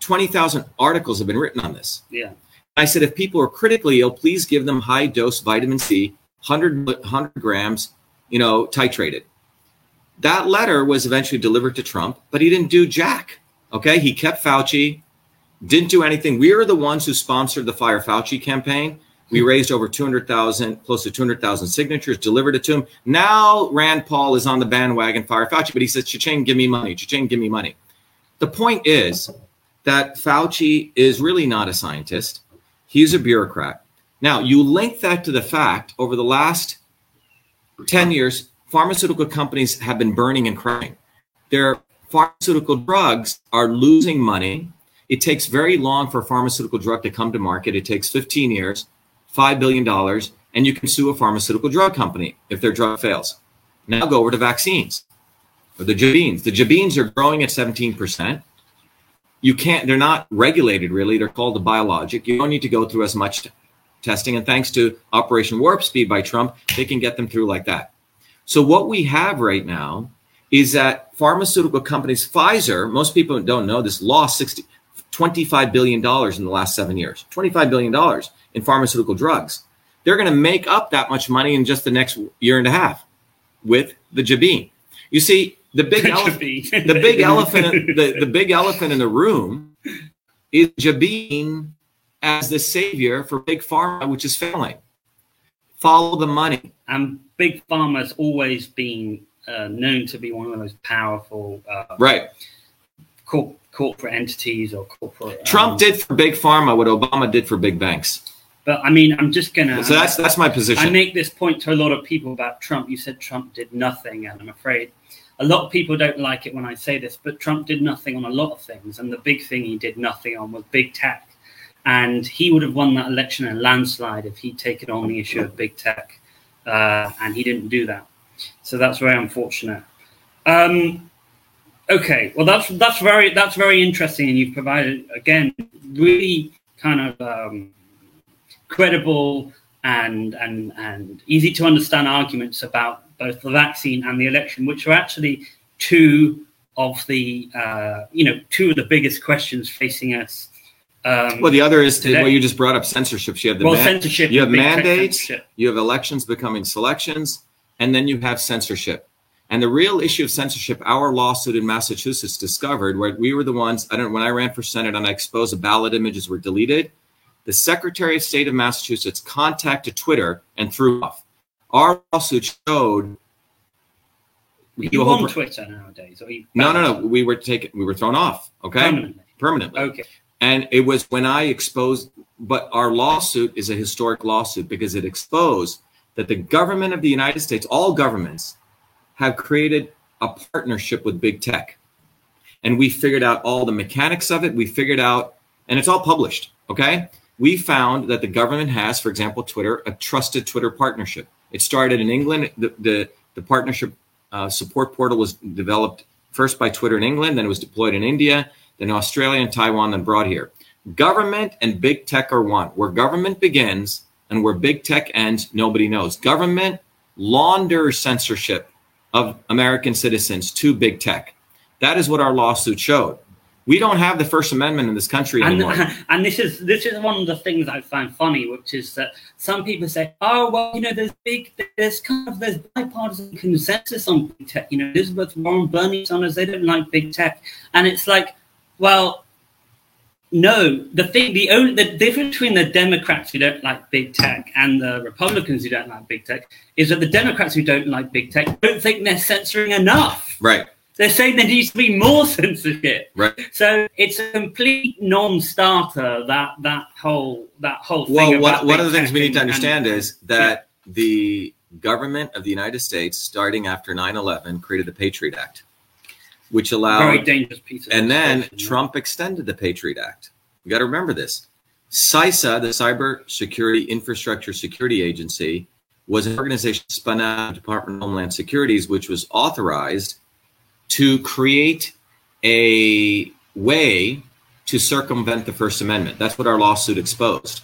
C: 20,000 articles have been written on this.
D: Yeah.
C: I said, if people are critically ill, please give them high dose vitamin C, 100, 100 grams, you know, titrated. That letter was eventually delivered to Trump, but he didn't do jack. Okay. He kept Fauci, didn't do anything. We are the ones who sponsored the Fire Fauci campaign. We raised over 200,000, close to 200,000 signatures, delivered it to him. Now Rand Paul is on the bandwagon, Fire Fauci, but he says, Cha-ching, give me money. Cha-ching, give me money. The point is that Fauci is really not a scientist. He's a bureaucrat. Now, you link that to the fact over the last 10 years, pharmaceutical companies have been burning and crying. Their pharmaceutical drugs are losing money. It takes very long for a pharmaceutical drug to come to market. It takes 15 years. $5 billion, and you can sue a pharmaceutical drug company if their drug fails. Now go over to vaccines or the jabines. The jabines are growing at 17%. You can't, they're not regulated really. They're called a biologic. You don't need to go through as much testing. And thanks to Operation Warp Speed by Trump, they can get them through like that. So what we have right now is that pharmaceutical companies, Pfizer, most people don't know this, lost 60, $25 billion in the last seven years. $25 billion in pharmaceutical drugs. They're going to make up that much money in just the next year and a half with the Jabin. You see, the big elephant, the big elephant, the, the big elephant in the room is Jabin as the savior for big pharma, which is failing. Follow the money.
D: And big pharma has always been uh, known to be one of the most powerful, uh,
C: right?
D: Corp- corporate entities or corporate.
C: Trump um, did for big pharma what Obama did for big banks.
D: But I mean, I'm just gonna.
C: So that's that's my position.
D: I make this point to a lot of people about Trump. You said Trump did nothing, and I'm afraid a lot of people don't like it when I say this. But Trump did nothing on a lot of things, and the big thing he did nothing on was big tech. And he would have won that election in a landslide if he'd taken on the issue of big tech, uh, and he didn't do that. So that's very unfortunate. Um, okay, well that's that's very that's very interesting, and you've provided again really kind of um, credible and and and easy to understand arguments about both the vaccine and the election, which are actually two of the uh, you know two of the biggest questions facing us.
C: Um, well, the other is today. well, you just brought up censorship. You have the
D: well, censorship.
C: You have mandates. You have elections becoming selections, and then you have censorship. And the real issue of censorship, our lawsuit in Massachusetts discovered, where we were the ones. I don't. When I ran for senate and I exposed the ballot images were deleted the Secretary of State of Massachusetts contacted Twitter and threw off. Our lawsuit showed.
D: You on Twitter nowadays? Or
C: no, no, no. We were taken. We were thrown off. Okay,
D: permanently.
C: Permanently.
D: Okay.
C: And it was when I exposed. But our lawsuit is a historic lawsuit because it exposed that the government of the United States, all governments, have created a partnership with big tech, and we figured out all the mechanics of it. We figured out, and it's all published. Okay we found that the government has, for example, Twitter, a trusted Twitter partnership. It started in England. The, the, the partnership uh, support portal was developed first by Twitter in England, then it was deployed in India, then Australia and Taiwan, then brought here. Government and big tech are one. Where government begins and where big tech ends, nobody knows. Government launders censorship of American citizens to big tech. That is what our lawsuit showed. We don't have the First Amendment in this country anymore.
D: And, and this is this is one of the things I find funny, which is that some people say, "Oh, well, you know, there's big, there's kind of there's bipartisan consensus on big tech. You know, Elizabeth Warren, Bernie Sanders, they don't like big tech," and it's like, well, no, the thing, the only the difference between the Democrats who don't like big tech and the Republicans who don't like big tech is that the Democrats who don't like big tech don't think they're censoring enough.
C: Right.
D: They're saying there needs to be more censorship.
C: Right.
D: So it's a complete non-starter. That that whole that whole
C: thing. Well, one, one of the things we need to understand and, is that yeah. the government of the United States, starting after 9/11, created the Patriot Act, which allowed
D: very dangerous piece.
C: and then Trump extended the Patriot Act. You got to remember this. CISA, the Cyber Security Infrastructure Security Agency, was an organization spun out of the Department of Homeland Securities, which was authorized to create a way to circumvent the First Amendment. That's what our lawsuit exposed.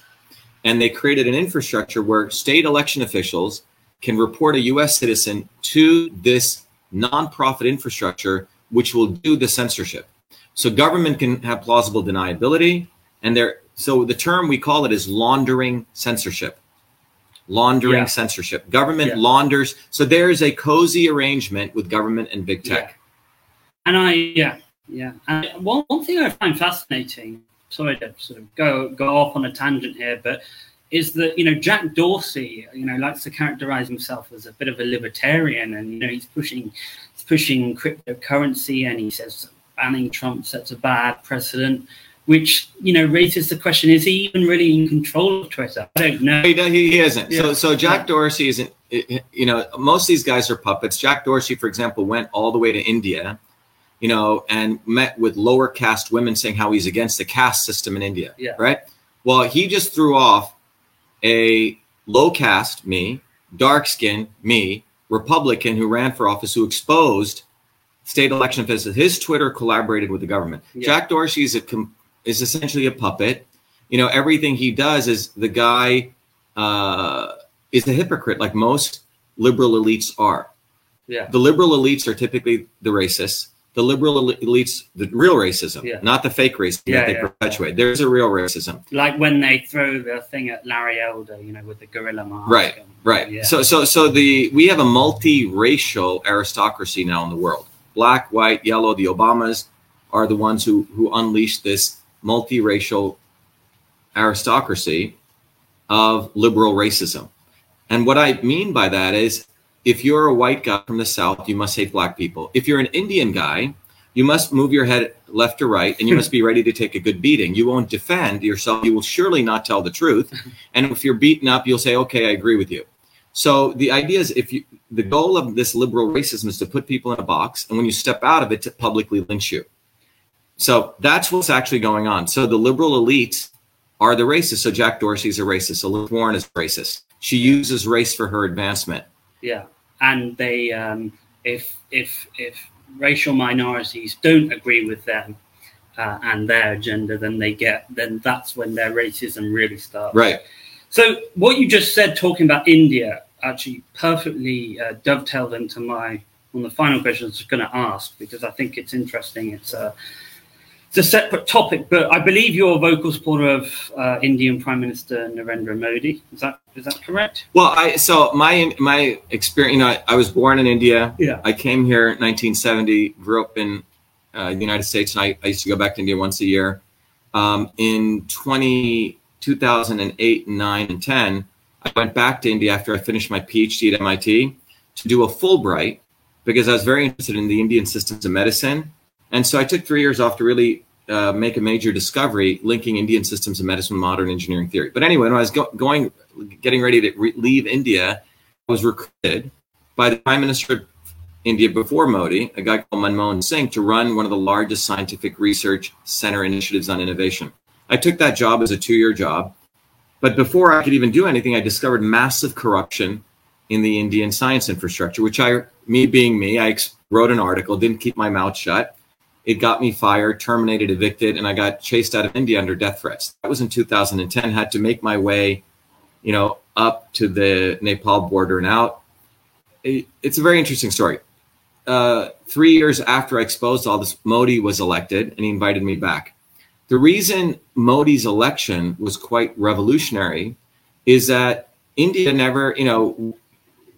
C: And they created an infrastructure where state election officials can report a US citizen to this nonprofit infrastructure, which will do the censorship. So government can have plausible deniability, and there. So the term we call it is laundering censorship. Laundering
D: Yeah.
C: censorship. Government
D: Yeah.
C: launders. So there is a cozy arrangement with government and big tech.
D: And I, yeah, yeah. And one, one thing I find fascinating, sorry to sort of go go off on a tangent here, but is that you know Jack Dorsey, you know, likes to characterize himself as a bit of a libertarian, and you know he's pushing he's pushing cryptocurrency, and he says banning Trump sets a bad precedent. Which you know raises the question: Is he even really in control of Twitter? I don't know.
C: He, he, he isn't. So,
D: Yeah.
C: so Jack Dorsey isn't. You know, most of these guys are puppets. Jack Dorsey, for example, went all the way to India, you know, and met with lower caste women, saying how he's against the caste system in India.
D: Yeah.
C: Right. Well, he just threw off a low caste me, dark skin me, Republican who ran for office who exposed state election officials. His Twitter collaborated with the government.
D: Yeah.
C: Jack Dorsey is a com- is essentially a puppet. You know, everything he does is the guy uh, is a hypocrite, like most liberal elites are.
D: Yeah.
C: The liberal elites are typically the racists. The liberal elites, the real racism,
D: Yeah.
C: not the fake racism
D: Yeah,
C: that they
D: yeah.
C: perpetuate. There's a real racism.
D: Like when they throw the thing at Larry Elder, you know, with the gorilla mask.
C: Right,
D: and-
C: Right. So so so the we have a multiracial aristocracy now in the world. Black, white, yellow, the Obamas are the ones who who unleashed this multiracial aristocracy of liberal racism. And what I mean by that is if you're a white guy from the south, you must hate black people. If you're an Indian guy, you must move your head left to right and you must be ready to take a good beating. You won't defend yourself. You will surely not tell the truth. And if you're beaten up, you'll say, okay, I agree with you. So the idea is if you, the goal of this liberal racism is to put people in a box. And when you step out of it, to publicly lynch you. So that's what's actually going on. So the liberal elites are the racists. So Jack Dorsey's a racist. Elizabeth Warren is a racist. She uses race for her advancement.
D: Yeah, and they um, if if if racial minorities don't agree with them uh, and their agenda, then they get then that's when their racism really starts.
C: Right.
D: So what you just said, talking about India, actually perfectly uh, dovetailed into my one of the final questions I was going to ask because I think it's interesting. It's a it's a separate topic, but I believe you're a vocal supporter of uh, Indian Prime Minister Narendra Modi. Is that is that correct?
C: Well, I so my my experience. You know, I, I was born in India.
D: Yeah.
C: I came here in 1970. Grew up in uh, the United States, and I, I used to go back to India once a year. Um, in 20, 2008, 9, and 10, I went back to India after I finished my PhD at MIT to do a Fulbright because I was very interested in the Indian systems of medicine. And so I took three years off to really uh, make a major discovery linking Indian systems of medicine with modern engineering theory. But anyway, when I was go- going, getting ready to re- leave India, I was recruited by the Prime Minister of India before Modi, a guy called Manmohan Singh, to run one of the largest scientific research center initiatives on innovation. I took that job as a two year job. But before I could even do anything, I discovered massive corruption in the Indian science infrastructure, which I, me being me, I ex- wrote an article, didn't keep my mouth shut. It got me fired, terminated, evicted, and I got chased out of India under death threats. That was in 2010. Had to make my way, you know, up to the Nepal border and out. It- it's a very interesting story. Uh, three years after I exposed all this, Modi was elected, and he invited me back. The reason Modi's election was quite revolutionary is that India never, you know,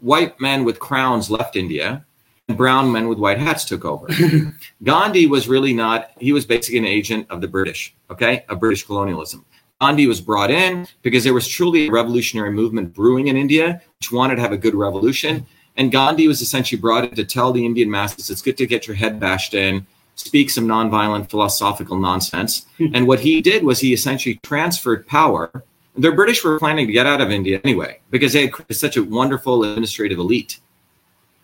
C: white men with crowns left India brown men with white hats took over. Gandhi was really not, he was basically an agent of the British, okay, of British colonialism. Gandhi was brought in because there was truly a revolutionary movement brewing in India, which wanted to have a good revolution. And Gandhi was essentially brought in to tell the Indian masses it's good to get your head bashed in, speak some nonviolent philosophical nonsense. and what he did was he essentially transferred power. The British were planning to get out of India anyway because they had such a wonderful administrative elite.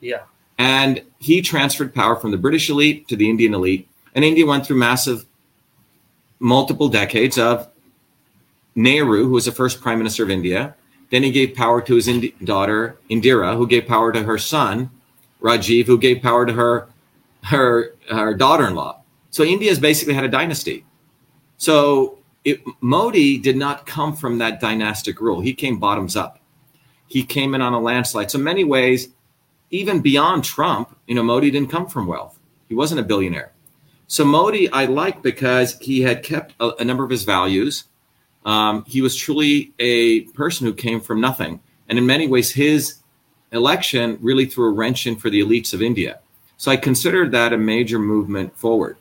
D: Yeah.
C: And he transferred power from the British elite to the Indian elite. And India went through massive, multiple decades of Nehru, who was the first prime minister of India, Then he gave power to his Indi- daughter Indira, who gave power to her son Rajiv, who gave power to her her her daughter-in-law. So India has basically had a dynasty. So it, Modi did not come from that dynastic rule. He came bottoms up. He came in on a landslide. So many ways, even beyond Trump, you know, Modi didn't come from wealth. He wasn't a billionaire. So Modi, I like because he had kept a, a number of his values. Um, he was truly a person who came from nothing, and in many ways, his election really threw a wrench in for the elites of India. So I considered that a major movement forward.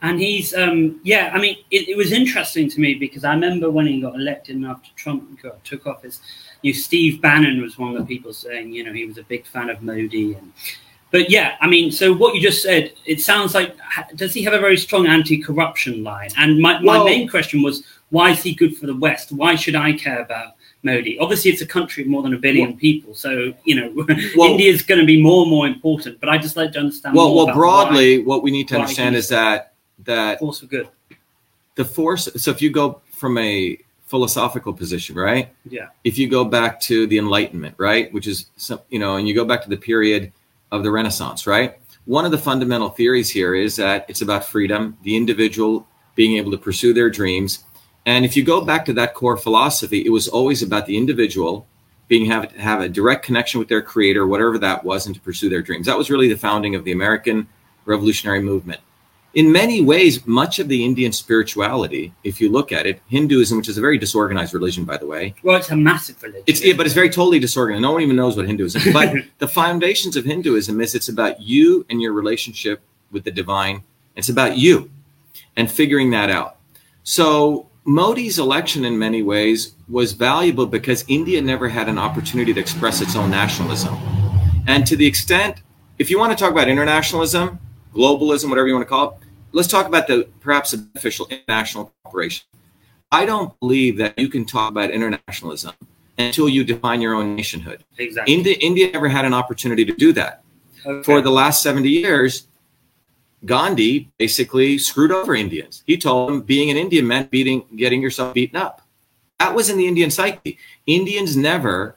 D: And he's, um, yeah, I mean, it, it, was interesting to me because I remember when he got elected and after Trump took office, you Steve Bannon was one of the people saying, you know, he was a big fan of Modi. And, but yeah, I mean, so what you just said, it sounds like, does he have a very strong anti corruption line? And my, my well, main question was, why is he good for the West? Why should I care about Modi. Obviously, it's a country of more than a billion well, people, so you know well, India is going to be more and more important. But I just like to understand.
C: Well, well, broadly, why, what we need to understand is that that
D: force for good.
C: The force. So if you go from a philosophical position, right?
D: Yeah.
C: If you go back to the Enlightenment, right, which is some, you know, and you go back to the period of the Renaissance, right? One of the fundamental theories here is that it's about freedom, the individual being able to pursue their dreams and if you go back to that core philosophy, it was always about the individual being have have a direct connection with their creator, whatever that was, and to pursue their dreams. That was really the founding of the American revolutionary movement. In many ways, much of the Indian spirituality, if you look at it, Hinduism, which is a very disorganized religion, by the way.
D: Well, it's a massive religion.
C: It's yeah, but it's very totally disorganized. No one even knows what Hinduism is. But the foundations of Hinduism is it's about you and your relationship with the divine. It's about you and figuring that out. So Modi's election, in many ways, was valuable because India never had an opportunity to express its own nationalism. And to the extent, if you want to talk about internationalism, globalism, whatever you want to call it, let's talk about the perhaps a beneficial international cooperation. I don't believe that you can talk about internationalism until you define your own nationhood.
D: Exactly.
C: India, India never had an opportunity to do that. Okay. For the last 70 years, Gandhi basically screwed over Indians. He told them being an Indian meant beating, getting yourself beaten up. That was in the Indian psyche. Indians never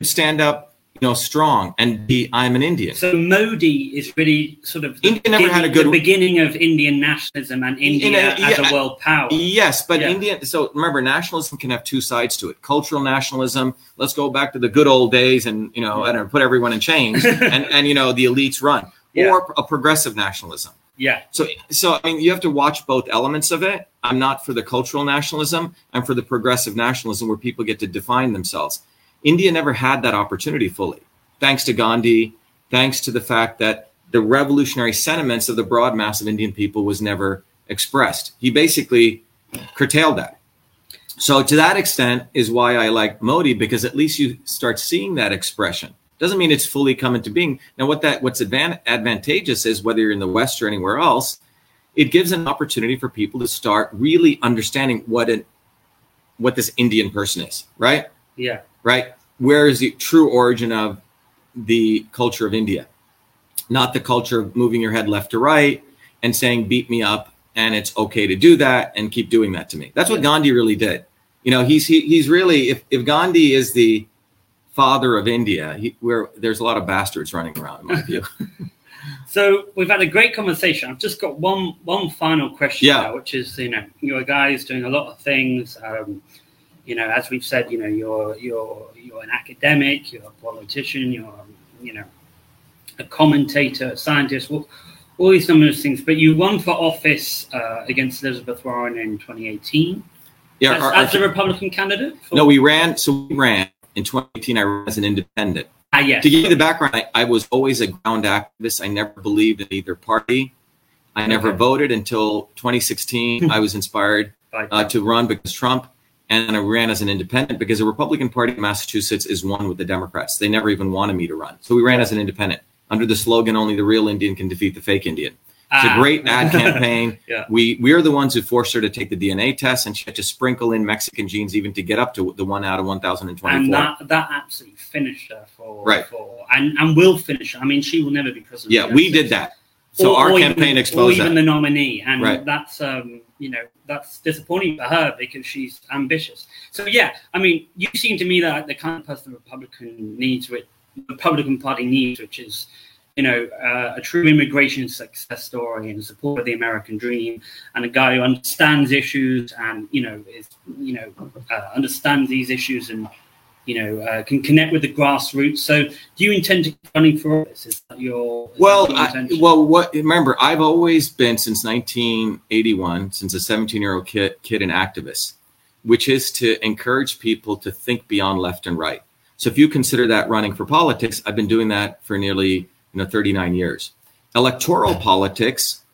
C: stand up, you know, strong and be I'm an Indian.
D: So Modi is really sort of
C: India never had a good
D: the beginning of Indian nationalism and India a, yeah, as a world power.
C: Yes, but yeah. India. So remember, nationalism can have two sides to it. Cultural nationalism. Let's go back to the good old days, and you know, I don't know, put everyone in chains, and and you know, the elites run yeah. or a progressive nationalism.
D: Yeah.
C: So, so I mean, you have to watch both elements of it. I'm not for the cultural nationalism. I'm for the progressive nationalism where people get to define themselves. India never had that opportunity fully, thanks to Gandhi, thanks to the fact that the revolutionary sentiments of the broad mass of Indian people was never expressed. He basically curtailed that. So, to that extent, is why I like Modi because at least you start seeing that expression. Doesn't mean it's fully come into being. Now, what that what's advan- advantageous is whether you're in the West or anywhere else, it gives an opportunity for people to start really understanding what an what this Indian person is, right?
D: Yeah.
C: Right. Where is the true origin of the culture of India? Not the culture of moving your head left to right and saying, beat me up, and it's okay to do that and keep doing that to me. That's what. Gandhi really did. You know, he's he, he's really if, if Gandhi is the father of India, he, where there's a lot of bastards running around, in my view.
D: so we've had a great conversation. I've just got one one final question,
C: yeah.
D: Now, which is you know you're a guy who's doing a lot of things. Um, you know, as we've said, you know you're you're you're an academic, you're a politician, you're you know a commentator, a scientist. All, all these numerous things, but you won for office uh, against Elizabeth Warren in 2018.
C: Yeah,
D: as, our, as a Republican candidate.
C: For- no, we ran. So we ran in 2018, I ran as an independent.
D: Ah, yes.
C: To give you the background, I, I, was always a ground activist. I never believed in either party. I never okay. voted until 2016. I was inspired uh, to run because Trump, and I ran as an independent because the Republican Party in Massachusetts is one with the Democrats. They never even wanted me to run. So we ran as an independent under the slogan, only the real Indian can defeat the fake Indian. It's ah. a great ad campaign.
D: yeah.
C: We we are the ones who forced her to take the DNA test, and she had to sprinkle in Mexican genes even to get up to the one out of one thousand and twenty-four.
D: And that that absolutely finished her for
C: right
D: for and and will finish. Her. I mean, she will never be president.
C: Yeah, we did that. So our
D: or
C: campaign
D: even,
C: exposed
D: or even
C: that.
D: the nominee, and
C: Right.
D: that's um, you know that's disappointing for her because she's ambitious. So yeah, I mean, you seem to me like the kind of person the Republican needs, which the Republican Party needs, which is you know uh, a true immigration success story and support of the American dream, and a guy who understands issues and you know is you know uh, understands these issues and you know uh, can connect with the grassroots. So do you intend to running for office? Is that your is that
C: Well,
D: your
C: I, well, what? Remember, I've always been since 1981, since a 17 year old kid, kid, an activist, which is to encourage people to think beyond left and right. So, if you consider that running for politics, I've been doing that for nearly you know 39 years. Electoral politics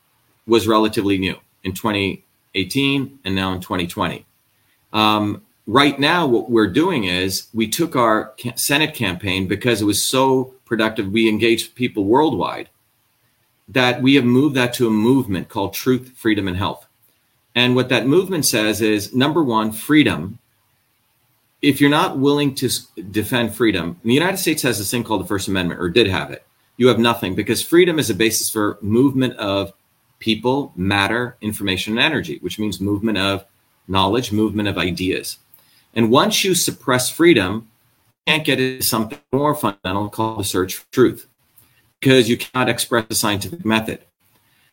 C: was relatively new in 2018 and now in 2020. Um, right now, what we're doing is we took our Senate campaign because it was so productive. We engaged people worldwide that we have moved that to a movement called Truth, Freedom, and Health. And what that movement says is number one, freedom. If you're not willing to defend freedom, the United States has this thing called the First Amendment, or did have it. You have nothing because freedom is a basis for movement of people, matter, information, and energy, which means movement of knowledge, movement of ideas. And once you suppress freedom, you can't get into something more fundamental called the search for truth because you cannot express the scientific method.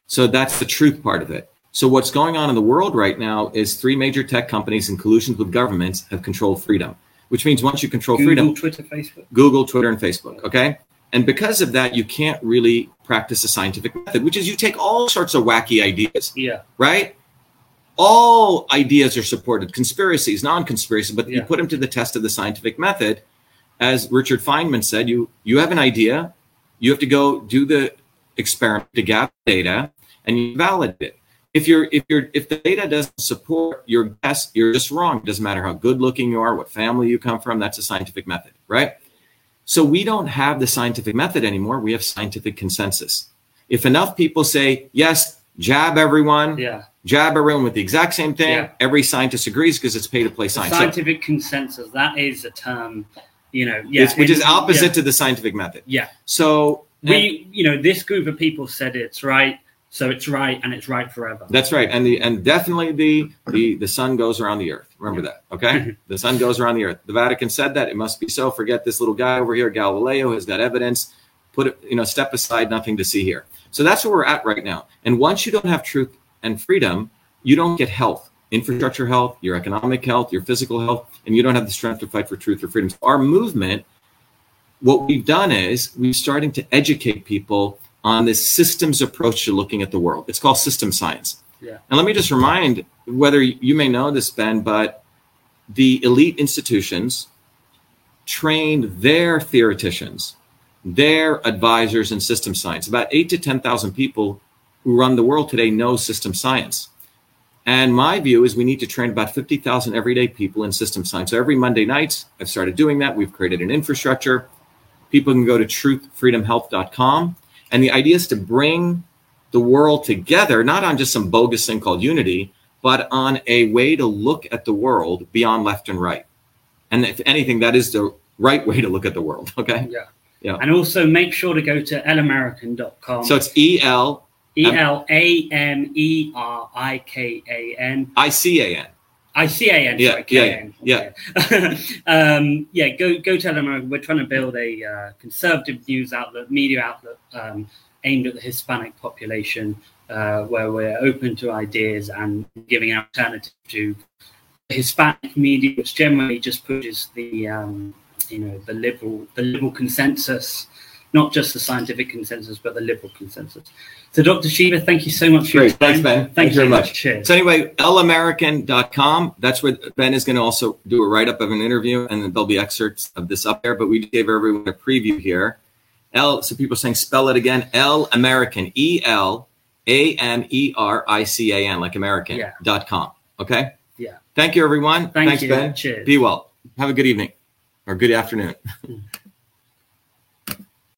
C: So that's the truth part of it. So what's going on in the world right now is three major tech companies in collusions with governments have controlled freedom, which means once you control
D: Google,
C: freedom,
D: Twitter, Facebook.
C: Google, Twitter, and Facebook. Okay. And because of that, you can't really practice the scientific method, which is you take all sorts of wacky ideas,
D: Yeah,
C: right? All ideas are supported, conspiracies, non-conspiracies, but you put them to the test of the scientific method. As Richard Feynman said, you you have an idea, you have to go do the experiment to gather data, and you validate it. If you're if you're if the data doesn't support your guess, you're just wrong. It doesn't matter how good looking you are, what family you come from. That's a scientific method, right? So we don't have the scientific method anymore. We have scientific consensus. If enough people say yes, jab everyone,
D: yeah.
C: Jab everyone with the exact same thing,
D: Yeah.
C: every scientist agrees because it's pay to play
D: The
C: science. So
D: scientific consensus. That is a term, you know. Yeah,
C: which is opposite
D: Yeah,
C: to the scientific method.
D: yeah.
C: So and-
D: we, you know, this group of people said it's right, so it's right, and it's right forever.
C: That's right, and the and definitely the the the sun goes around the earth. Remember that, okay? the sun goes around the earth. The Vatican said that it must be so. Forget this little guy over here, Galileo, has got evidence. Put it, you know, step aside. Nothing to see here. So that's where we're at right now. And once you don't have truth and freedom, you don't get health, infrastructure health, your economic health, your physical health, and you don't have the strength to fight for truth or freedom. So our movement, what we've done is we're starting to educate people on this systems approach to looking at the world. It's called system science.
D: Yeah.
C: And let me just remind whether you may know this, Ben, but the elite institutions trained their theoreticians, their advisors in system science. About eight to 10,000 people who run the world today know system science. And my view is we need to train about 50,000 everyday people in system science. So every Monday night, I've started doing that. We've created an infrastructure. People can go to truthfreedomhealth.com. And the idea is to bring the world together, not on just some bogus thing called unity, but on a way to look at the world beyond left and right. And if anything, that is the right way to look at the world. Okay.
D: Yeah.
C: Yeah.
D: And also make sure to go to elamerican.com.
C: So it's E L
D: E L A M E R I K A N.
C: I C A N.
D: I C A N.
C: Yeah,
D: sorry,
C: yeah,
D: K-A-N. um, yeah, go go to Elamerican. We're trying to build a uh, conservative news outlet, media outlet um, aimed at the Hispanic population, uh, where we're open to ideas and giving an alternative to Hispanic media, which generally just pushes the um, you know the liberal the liberal consensus, not just the scientific consensus, but the liberal consensus. So, Dr. Shiva, thank you so much for your
C: Great. Thanks. Ben.
D: Thank
C: Thanks
D: you
C: very much.
D: Cheers.
C: So anyway, lamerican.com. That's where Ben is going to also do a write-up of an interview, and then there'll be excerpts of this up there. But we gave everyone a preview here. L. So people are saying spell it again. L American. E L A M E R I C A N, like American.
D: Yeah.
C: Dot com. Okay.
D: Yeah.
C: Thank you, everyone.
D: Thank
C: Thanks,
D: you.
C: Ben.
D: Cheers.
C: Be well. Have a good evening or good afternoon.